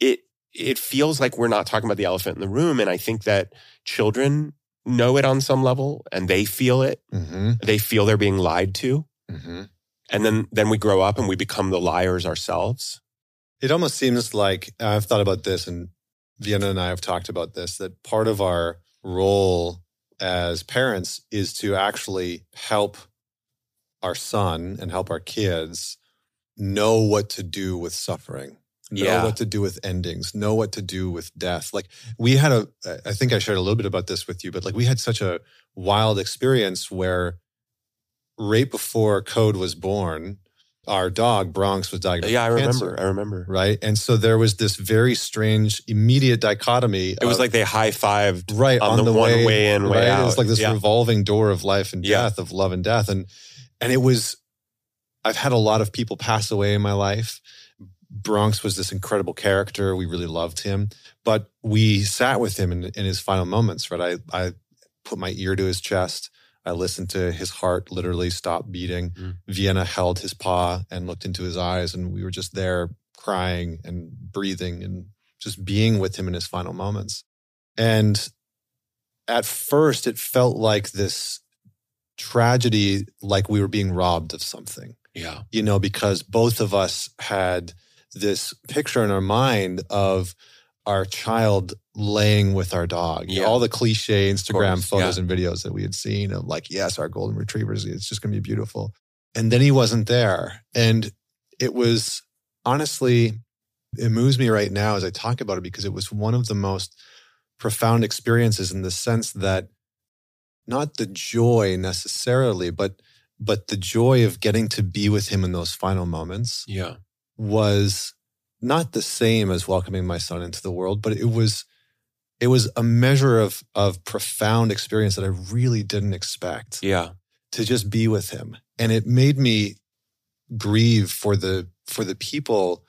it it feels like we're not talking about the elephant in the room and i think that children know it on some level and they feel it Mm-hmm. they feel they're being lied to Mm-hmm. and then then we grow up and we become the liars ourselves It almost seems like I've thought about this, and Vienna and I have talked about this that part of our role as parents is to actually help our son and help our kids know what to do with suffering know what to do with endings know what to do with death like we had a i think i shared a little bit about this with you but like we had such a wild experience where right before code was born our dog bronx was diagnosed Yeah, I remember. cancer, I remember. right and so there was this very strange immediate dichotomy It was of- like they high fived right on, the, one way, in, way right? out. It was like this yeah. revolving door of life and Yeah. death, of love and death, and and it was. I've had a lot of people pass away in my life. Bronx was this incredible character. We really loved him, but we sat with him in, in his final moments. Right, I I put my ear to his chest. I listened to his heart literally stop beating. Mm. Vienna held his paw and looked into his eyes, and we were just there crying and breathing and just being with him in his final moments. And at first, it felt like this tragedy, like we were being robbed of something, yeah. you know, because both of us had this picture in our mind of our child laying with our dog. You know, Yeah. all the cliche Instagram photos yeah. and videos that we had seen of like, yes, our golden retrievers, it's just going to be beautiful. And then he wasn't there. And it was honestly, it moves me right now as I talk about it because it was one of the most profound experiences in the sense that not the joy necessarily, but but the joy of getting to be with him in those final moments Yeah. Was not the same as welcoming my son into the world, but it was it was a measure of of profound experience that I really didn't expect Yeah. to just be with him. And it made me grieve for the for the people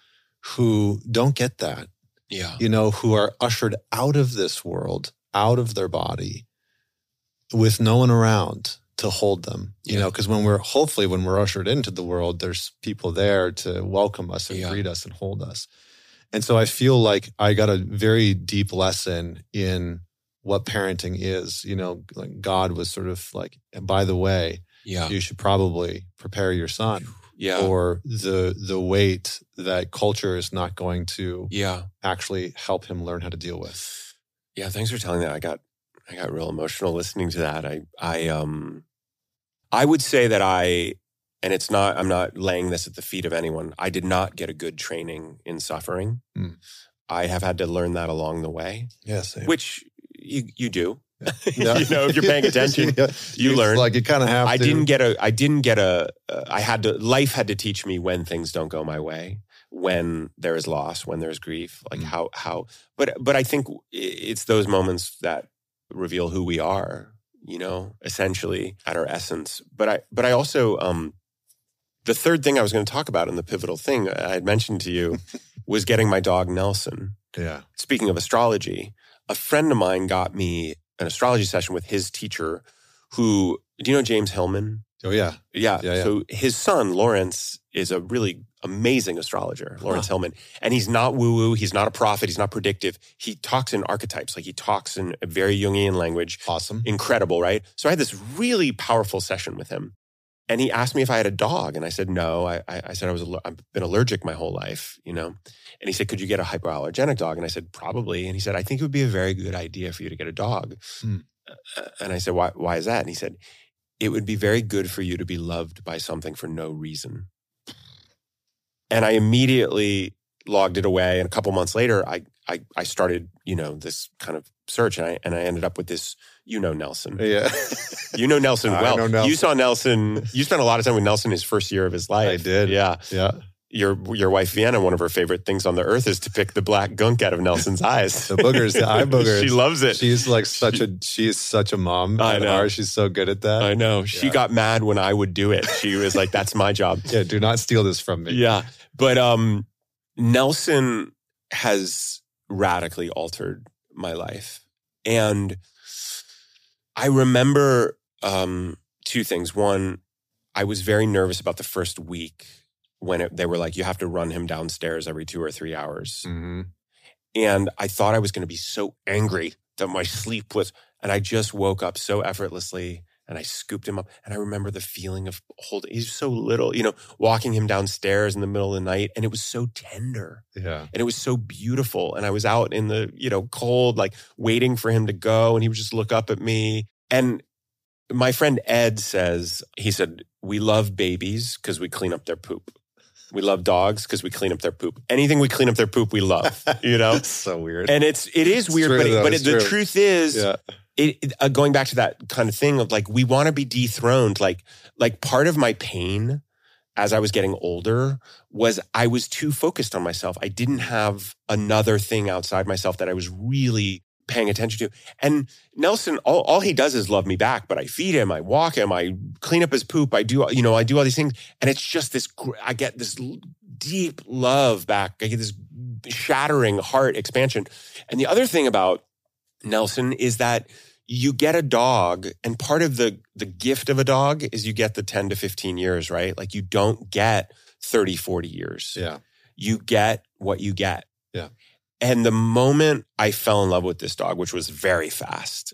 who don't get that, Yeah. you know, who are ushered out of this world, out of their body with no one around to hold them. You Yeah. know, because when we're hopefully when we're ushered into the world, there's people there to welcome us and Yeah. greet us and hold us. And so I feel like I got a very deep lesson in what parenting is. You know, like God was sort of like, and by the way, Yeah. you should probably prepare your son Yeah. for the the weight that culture is not going to yeah. actually help him learn how to deal with. Yeah, thanks for telling that. I got I got real emotional listening to that. I I um I would say that I and it's not I'm not laying this at the feet of anyone. I did not get a good training in suffering. Mm. I have had to learn that along the way, Yes, which you you do. Yeah. [LAUGHS] you know, if you're paying [LAUGHS] attention, Yeah. you It's learn. Like you kind of have I to. didn't get a I didn't get a uh, I had to life had to teach me when things don't go my way, when there is loss, when there's grief, like Mm. how how but but I think it's those moments that reveal who we are, you know, essentially at our essence. But I but I also um the third thing I was going to talk about in the pivotal thing I had mentioned to you [LAUGHS] was getting my dog Nelson Yeah. speaking of astrology, a friend of mine got me an astrology session with his teacher who do you know James Hillman? Oh yeah. Yeah. Yeah, yeah. So his son, Laurence, is a really amazing astrologer, Laurence Hillman. And he's not woo woo. He's not a prophet. He's not predictive. He talks in archetypes. Like he talks in a very Jungian language. Awesome. Incredible, right? So I had this really powerful session with him. And he asked me if I had a dog. And I said, no. I, I, I said, I was I've been allergic my whole life, you know? And he said, could you get a hypoallergenic dog? And I said, probably. And he said, I think it would be a very good idea for you to get a dog. Hmm. Uh, And I said, why, why is that? And he said, it would be very good for you to be loved by something for no reason. And I immediately logged it away. And a couple months later, I, I, I started, you know, this kind of search and I, and I ended up with this, you know, Nelson. Yeah. You know Nelson [LAUGHS] well. know Nelson. You saw Nelson. You spent a lot of time with Nelson his first year of his life. I did. Yeah. yeah. Your your wife Vienna, one of her favorite things on the earth is to pick the black gunk out of Nelson's eyes. The boogers, the eye [LAUGHS] boogers. she loves it. She's like such a she is such a mom. I know. heart. She's so good at that. I know. She got mad when I would do it. She was like, "That's my job." yeah, do not steal this from me. Yeah. But um Nelson has radically altered my life. And I remember um two things. One, I was very nervous about the first week when it, they were like, you have to run him downstairs every two or three hours. hmm And I thought I was going to be so angry that my sleep was, and I just woke up so effortlessly And I scooped him up. And I remember the feeling of holding, he's so little, you know, walking him downstairs in the middle of the night. And it was so tender Yeah. and it was so beautiful. And I was out in the, you know, cold, like waiting for him to go. And he would just look up at me. And my friend Ed says, he said, we love babies because we clean up their poop. We love dogs because we clean up their poop. Anything we clean up their poop, we love, you know? [LAUGHS] so weird. And it's, it is It's weird, true, but, it, but it, the truth is, yeah. it, it- uh, going back to that kind of thing of like we want to be dethroned like like part of my pain as i was getting older was i was too focused on myself i didn't have another thing outside myself that i was really paying attention to and nelson all, all he does is love me back but i feed him i walk him i clean up his poop i do you know i do all these things and it's just this i get this deep love back i get this shattering heart expansion and the other thing about Nelson, is that you get a dog, and part of the the gift of a dog is you get the 10 to 15 years, right? Like you don't get 30, 40 years. Yeah. You get what you get. Yeah. And the moment I fell in love with this dog, which was very fast,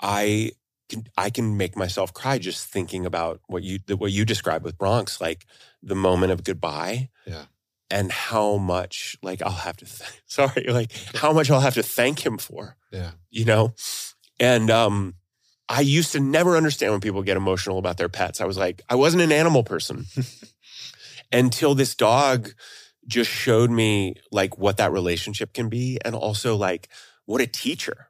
I can I can make myself cry just thinking about what you what you described with Bronx, like the moment of goodbye. Yeah. And how much like I'll have to th- [LAUGHS] sorry, like how much I'll have to thank him for Yeah. you know? And um, I used to never understand when people get emotional about their pets. I was like, I wasn't an animal person [LAUGHS] until this dog just showed me like what that relationship can be and also like what a teacher,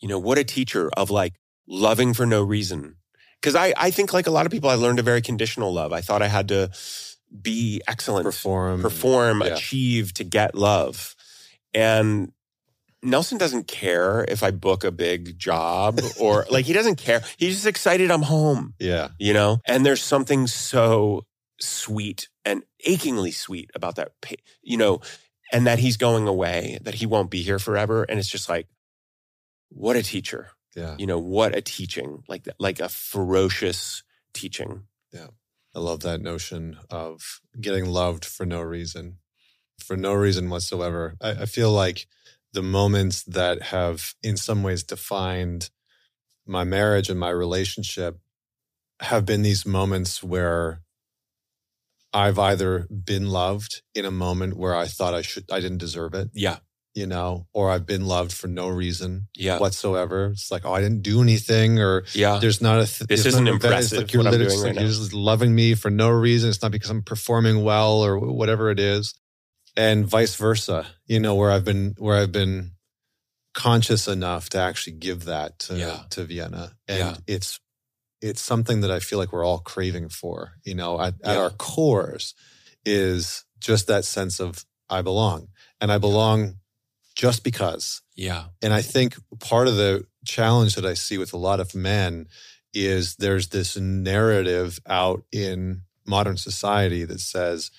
you know, what a teacher of like loving for no reason. Cause I, I think like a lot of people, I learned a very conditional love. I thought I had to be excellent Perform. perform, Yeah. achieve to get love. And Nelson doesn't care if I book a big job or [LAUGHS] like he doesn't care. He's just excited I'm home, Yeah. you know? And there's something so sweet and achingly sweet about that, you know, and that he's going away, that he won't be here forever. And it's just like, what a teacher, Yeah. you know, what a teaching, like that, like a ferocious teaching. Yeah. I love that notion of getting loved for no reason, for no reason whatsoever. I, I feel like the moments that have, in some ways, defined my marriage and my relationship have been these moments where I've either been loved in a moment where I thought I should, I didn't deserve it, Yeah. you know, or I've been loved for no reason Yeah. whatsoever. It's like, oh, I didn't do anything, or Yeah. there's not a. Th- This isn't not an event. impressive, It's like you're, what I'm doing like you're just loving me for no reason. It's not because I'm performing well or whatever it is, and vice versa. You know, where I've been, where I've been conscious enough to actually give that to Yeah. to Vienna, and Yeah. it's it's something that I feel like we're all craving for. You know, at, at our cores is just that sense of I belong, and I belong just because. Yeah. And I think part of the challenge that I see with a lot of men is there's this narrative out in modern society that says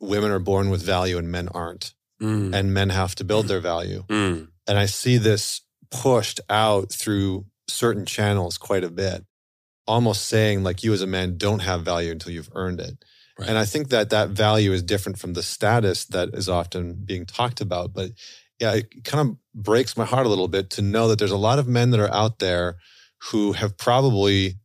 women are born with value and men aren't, Mm. and men have to build their value. Mm. And I see this pushed out through certain channels quite a bit, almost saying, like, you as a man don't have value until you've earned it. Right. And I think that that value is different from the status that is often being talked about. But yeah, it kind of breaks my heart a little bit to know that there's a lot of men that are out there who have probably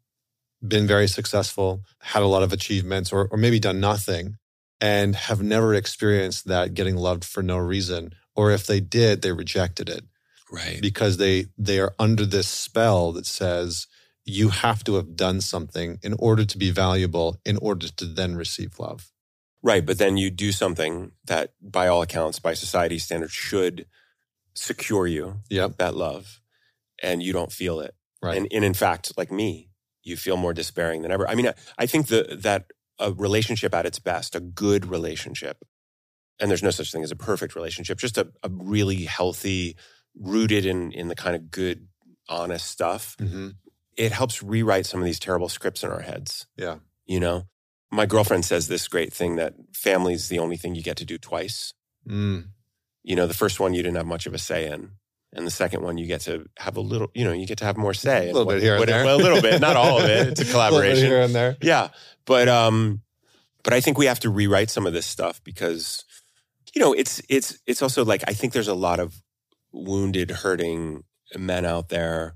been very successful, had a lot of achievements, or, or maybe done nothing, and have never experienced that getting loved for no reason. Or if they did, they rejected it Right. because they they are under this spell that says you have to have done something in order to be valuable in order to then receive love Right. But then you do something that, by all accounts, by society standards, should secure you yep that love, and you don't feel it. right And, and in fact, like me, you feel more despairing than ever. I mean, I, I think the, that a relationship at its best, a good relationship, and there's no such thing as a perfect relationship, just a, a really healthy, rooted in in the kind of good, honest stuff. hmm It helps rewrite some of these terrible scripts in our heads. yeah You know, my girlfriend says this great thing that family's the only thing you get to do twice. mm. You know, the first one you didn't have much of a say in. And the second one, you get to have a little, you know, you get to have more say. a little what- bit here and there Well, a little bit, not all of it. [LAUGHS] It's a collaboration. here and there Yeah. But um but I think we have to rewrite some of this stuff because you know, it's it's it's also like I think there's a lot of wounded, hurting men out there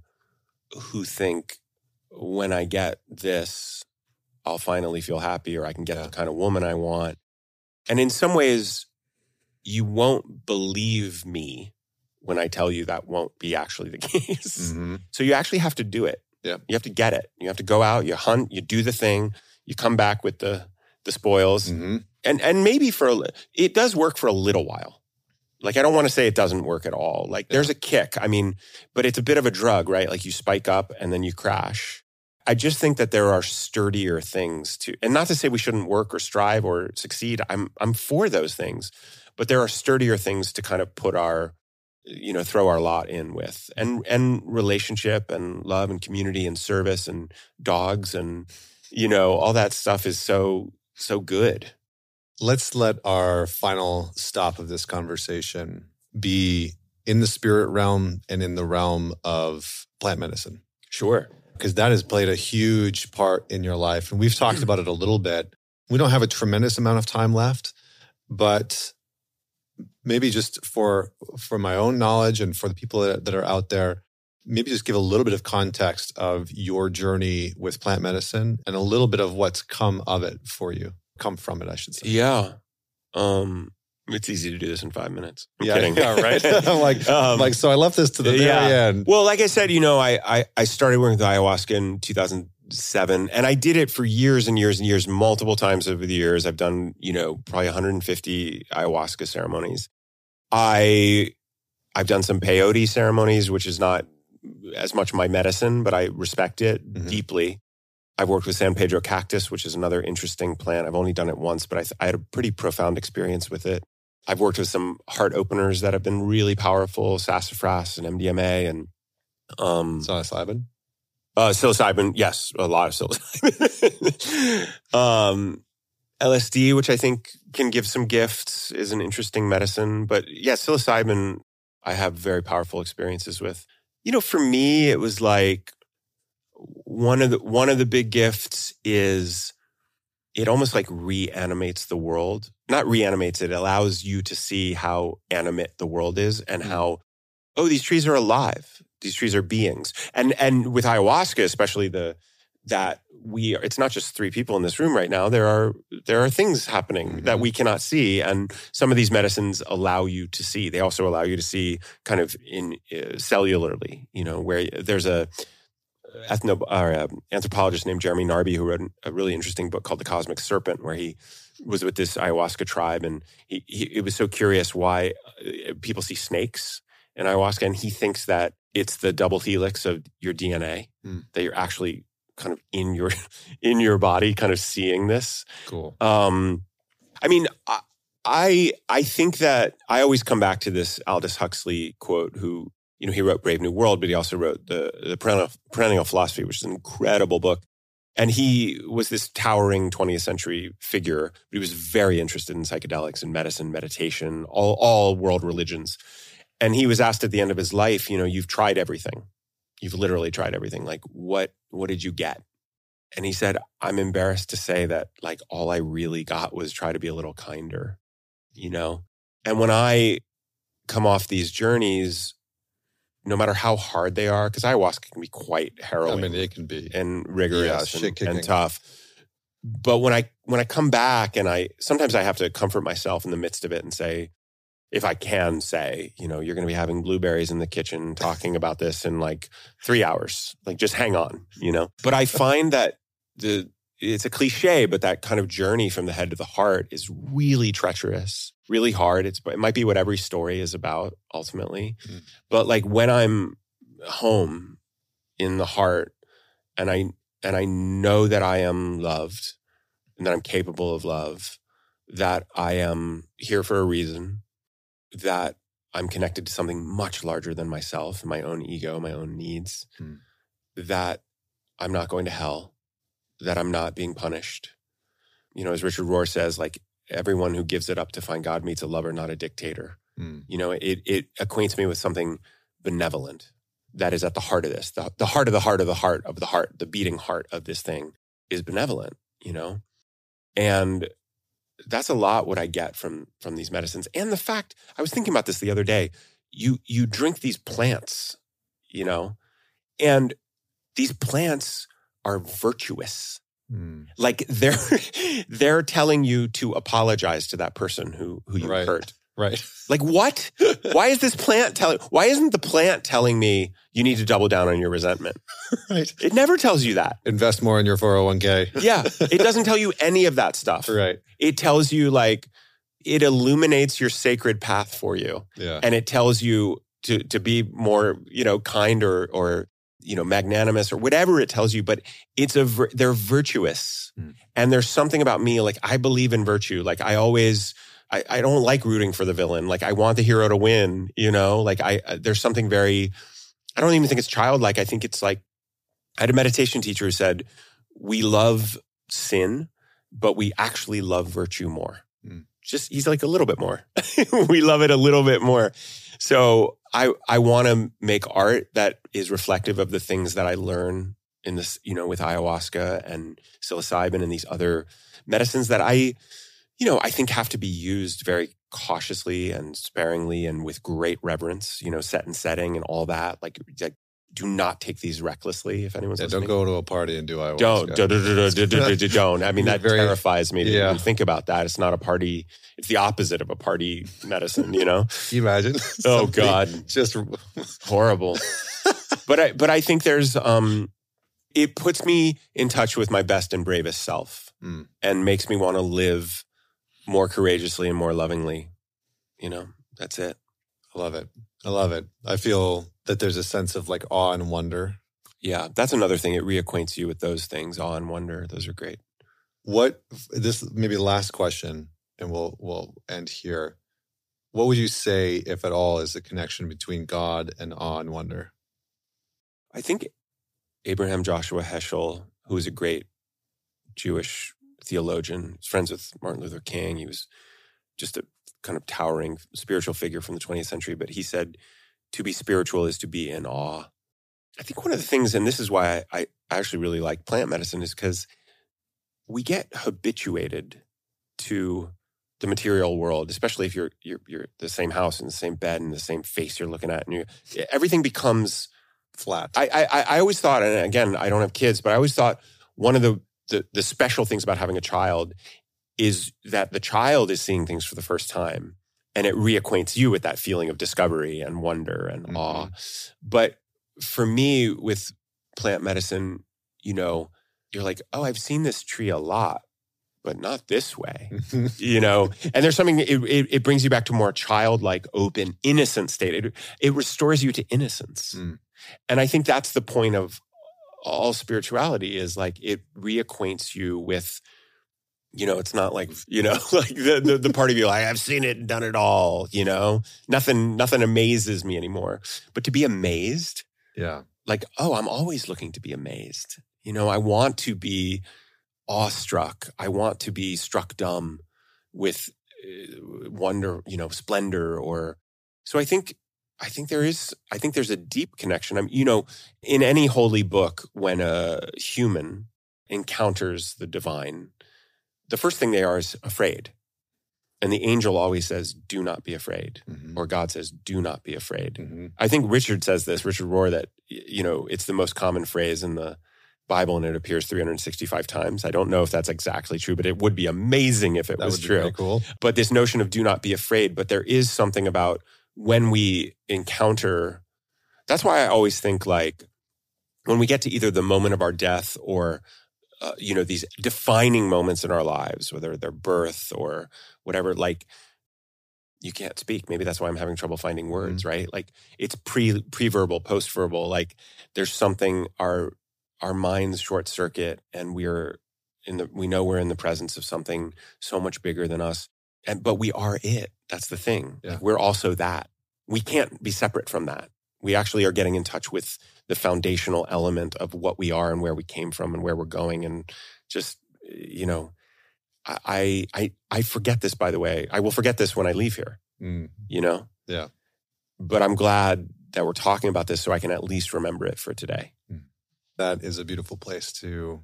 who think when I get this, I'll finally feel happy or I can get Yeah. the kind of woman I want. And in some ways, you won't believe me when I tell you that won't be actually the [LAUGHS] case. Mhm. So you actually have to do it. Yeah. You have to get it. You have to go out, you hunt, you do the thing, you come back with the the spoils. Mhm. And and maybe for a, it does work for a little while. Like I don't want to say it doesn't work at all. Like there's a kick. I mean, but it's a bit of a drug, right? Like you spike up and then you crash. I just think that there are sturdier things to and not to say we shouldn't work or strive or succeed. I'm I'm for those things. But there are sturdier things to kind of put our you know throw our lot in with and and relationship and love and community and service and dogs and you know all that stuff is so so good Let's let our final stop of this conversation be in the spirit realm and in the realm of plant medicine, sure because that has played a huge part in your life. And we've talked about it a little bit. We don't have a tremendous amount of time left, but maybe just for for my own knowledge and for the people that, that are out there, maybe just give a little bit of context of your journey with plant medicine and a little bit of what's come of it for you, come from it, I should say. yeah um it's easy to do this in five minutes i'm yeah, kidding [LAUGHS] yeah, right. [LAUGHS] I'm like, Um, like, so I left this to the very end. Well, like I said, you know, I, I I started working with ayahuasca in 2007, and I did it for years and years and years, multiple times over the years. I've done, you know, probably 150 ayahuasca ceremonies. I I've done some peyote ceremonies, which is not as much my medicine, but I respect it Mhm. deeply. I've worked with San Pedro cactus, which is another interesting plant. I've only done it once, but I, th- I had a pretty profound experience with it. I've worked with some heart openers that have been really powerful, sassafras and MDMA and um, Psilocybin. uh, psilocybin. Yes, a lot of psilocybin. [LAUGHS] um, LSD, which I think can give some gifts, is an interesting medicine. But yeah, psilocybin, I have very powerful experiences with. You know, for me, it was like one of the one of the big gifts is it almost like reanimates the world. Not reanimates it, allows you to see how animate the world is and Mm. how oh these trees are alive. These trees are beings. And and with ayahuasca especially the that we are, it's not just three people in this room right now there are there are things happening Mhm. that we cannot see and some of these medicines allow you to see they also allow you to see kind of in uh, cellularly you know where there's a ethno or a anthropologist named Jeremy Narby who wrote a really interesting book called The Cosmic Serpent, where he was with this ayahuasca tribe, and he, he it was so curious why uh, people see snakes in ayahuasca, and he thinks that it's the double helix of your DNA Hmm. that you're actually kind of in your [LAUGHS] in your body, kind of seeing this. Cool. Um, I mean, I, I I think that I always come back to this Aldous Huxley quote, who you know he wrote Brave New World, but he also wrote the the Perennial, Perennial Philosophy, which is an incredible book. And he was this towering 20th century figure, but he was very interested in psychedelics and medicine, meditation, all all world religions. And he was asked at the end of his life, you know, you've tried everything. You've literally tried everything. Like what what did you get? And he said, I'm embarrassed to say that like all I really got was try to be a little kinder, you know? And when I come off these journeys, no matter how hard they are, because ayahuasca can be quite harrowing. I mean, it can be. and rigorous shit and, and tough. But when I when I come back and I sometimes I have to comfort myself in the midst of it and say, if I can say, you know, you're going to be having blueberries in the kitchen talking about this in like three hours. Like, just hang on, you know. But I find that the it's a cliche, but that kind of journey from the head to the heart is really treacherous, really hard. It's it might be what every story is about ultimately, Mm. but like when I'm home in the heart, and I and I know that I am loved, and that I'm capable of love, that I am here for a reason, that I'm connected to something much larger than myself, my own ego, my own needs, Hmm. that I'm not going to hell, that I'm not being punished. You know, as Richard Rohr says, like everyone who gives it up to find God meets a lover, not a dictator. Mm. You know, it it acquaints me with something benevolent that is at the heart of this. The, the heart of the heart of the heart of the heart, the beating heart of this thing is benevolent, you know? And that's a lot what I get from from these medicines. And the fact, I was thinking about this the other day. You you drink these plants, you know, and these plants are virtuous. Mm. Like they're [LAUGHS] they're telling you to apologize to that person who who you Right. hurt. Right. Like what? [LAUGHS] why is this plant telling why isn't the plant telling me you need to double down on your resentment? right. It never tells you that. Invest more in your 401k. Yeah. It doesn't tell you any of that stuff. right. It tells you like it illuminates your sacred path for you. Yeah. and it tells you to to be more you know kind or or you know magnanimous or whatever it tells you but it's a they're virtuous. Hmm. and there's something about me like i believe in virtue. Like i always I, I don't like rooting for the villain. Like i want the hero to win you know? Like i uh, there's something very i don't even think it's childlike. I think it's like i had a meditation teacher who said we love sin but we actually love virtue more. Hmm. just he's like a little bit more. [LAUGHS] We love it a little bit more. So I I want to make art that is reflective of the things that I learn in this, you know, with ayahuasca and psilocybin and these other medicines that I, you know, I think have to be used very cautiously and sparingly and with great reverence, you know, set and setting and all that. Like, like do not take these recklessly if anyone's Yeah, listening. don't go to a party and do ayahuasca. Don't, don't, don't, don't, don't. I [LAUGHS] mean, that Very- terrifies me to yeah. even think about that. It's not a party. It's the opposite of a party medicine, you know? [LAUGHS] Can you imagine? [LAUGHS] Oh God Just horrible but i but i think there's um it puts me in touch with my best and bravest self Mm. and makes me want to live more courageously and more lovingly you know that's it I love it. I love it. I feel that there's a sense of like awe and wonder. yeah that's another thing it reacquaints you with those things awe and wonder those are great What this maybe last question, and we'll we'll end here. What would you say, if at all, is the connection between God and awe and wonder? i think abraham joshua heschel who was a great jewish theologian was friends with martin luther king he was just a kind of towering spiritual figure from the 20th century but he said to be spiritual is to be in awe I think one of the things, and this is why I, actually really like plant medicine, is because we get habituated to the material world, especially if you're you're you're the same house and the same bed and the same face you're looking at, and you everything becomes. Flat. I I I always thought, and again, I don't have kids, but I always thought one of the the, the special things about having a child is that the child is seeing things for the first time, and it reacquaints you with that feeling of discovery and wonder and Mhm. awe. But for me, with plant medicine, you know, you're like, oh, I've seen this tree a lot, but not this way, [LAUGHS] you know. And there's something it, it, it brings you back to more childlike, open, innocent state. It it restores you to innocence, Mm. and I think that's the point of all spirituality is like it reacquaints you with. You know, it's not like you know, [LAUGHS] like the, the the part of you like I've seen it done it all. You know, nothing nothing amazes me anymore. But to be amazed, yeah. like, oh, I'm always looking to be amazed. You know, I want to be awestruck. I want to be struck dumb with uh, wonder, you know, splendor or so I think I think there is I think there's a deep connection. I'm you know, in any holy book when a human encounters the divine, the first thing they are is afraid. And the angel always says, "Do not be afraid." Mhm. Or God says, "Do not be afraid." Mhm. I think Richard says this, Richard Rohr, that, you know, it's the most common phrase in the Bible and it appears 365 times. I don't know if that's exactly true, but it would be amazing if it That was true. cool. But this notion of do not be afraid, but there is something about when we encounter, that's why I always think like when we get to either the moment of our death or, uh, you know, these defining moments in our lives, whether they're birth or whatever, like, you can't speak. Maybe that's why I'm having trouble finding words, right? Like it's pre pre-verbal, post-verbal. Like there's something our our minds short circuit and we're in the we know we're in the presence of something so much bigger than us. And but we are it. That's the thing. Yeah. We're also that. We can't be separate from that. We actually are getting in touch with the foundational element of what we are and where we came from and where we're going and just you know I I I forget this by the way. I will forget this when I leave here Mm. you know? Yeah. But I'm glad that we're talking about this so I can at least remember it for today. That is a beautiful place to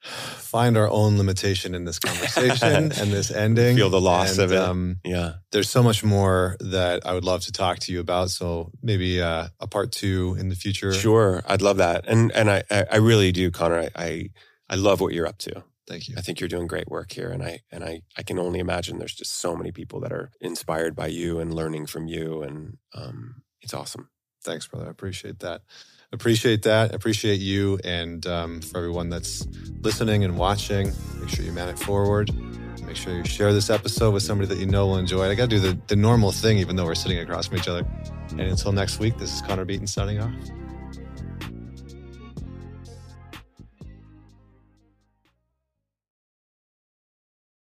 find our own limitation in this conversation [LAUGHS] and this ending. Feel the loss and, of it. Um, yeah. there's so much more that I would love to talk to you about. So maybe uh, a part two in the future. Sure. I'd love that. And and I I really do, Connor. I, I I love what you're up to. Thank you. I think you're doing great work here. And I and I I can only imagine there's just so many people that are inspired by you and learning from you. And um it's awesome. Thanks, brother. I appreciate that. Appreciate that. Appreciate you. And um, for everyone that's listening and watching, make sure you man it forward. Make sure you share this episode with somebody that you know will enjoy it. I got to do the, the normal thing, even though we're sitting across from each other. And until next week, this is Connor Beaton signing off.